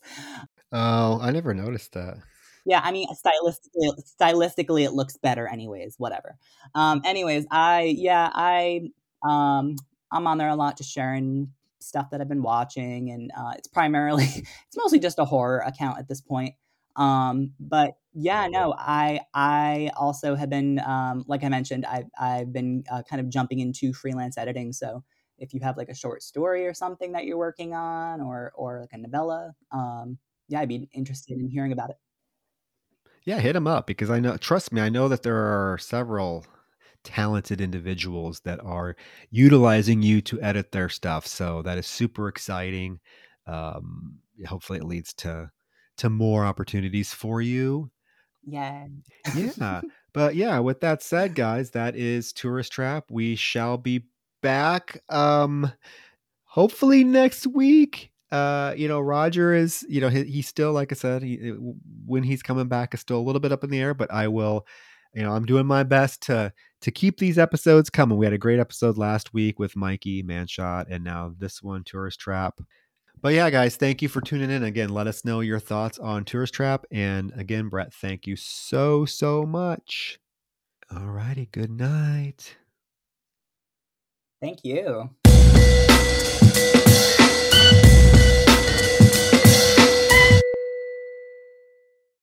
Oh, I never noticed that. Yeah, I mean, stylistically, stylistically, it looks better, anyways. Whatever. Um, anyways, I yeah, I um, I'm on there a lot, just sharing stuff that I've been watching, and uh, it's primarily it's mostly just a horror account at this point. Um, but yeah, no, I I also have been um, like I mentioned, I've I've been uh, kind of jumping into freelance editing. So if you have like a short story or something that you're working on, or or like a novella, um, yeah, I'd be interested in hearing about it. Yeah, hit him up because I know. Trust me, I know that there are several talented individuals that are utilizing you to edit their stuff. So that is super exciting. Um, hopefully, it leads to to more opportunities for you. Yeah. yeah. But yeah, with that said, guys, that is Tourist Trap. We shall be back um hopefully next week. Uh, you know, Roger is, you know, he, he's still, like I said, he, when he's coming back is still a little bit up in the air, but I will, you know, I'm doing my best to to keep these episodes coming. We had a great episode last week with Mikey Manshot, and now this one, Tourist Trap. But yeah, guys, thank you for tuning in. Again, let us know your thoughts on Tourist Trap. And again, Bret, thank you so, so much. All righty. Good night. Thank you.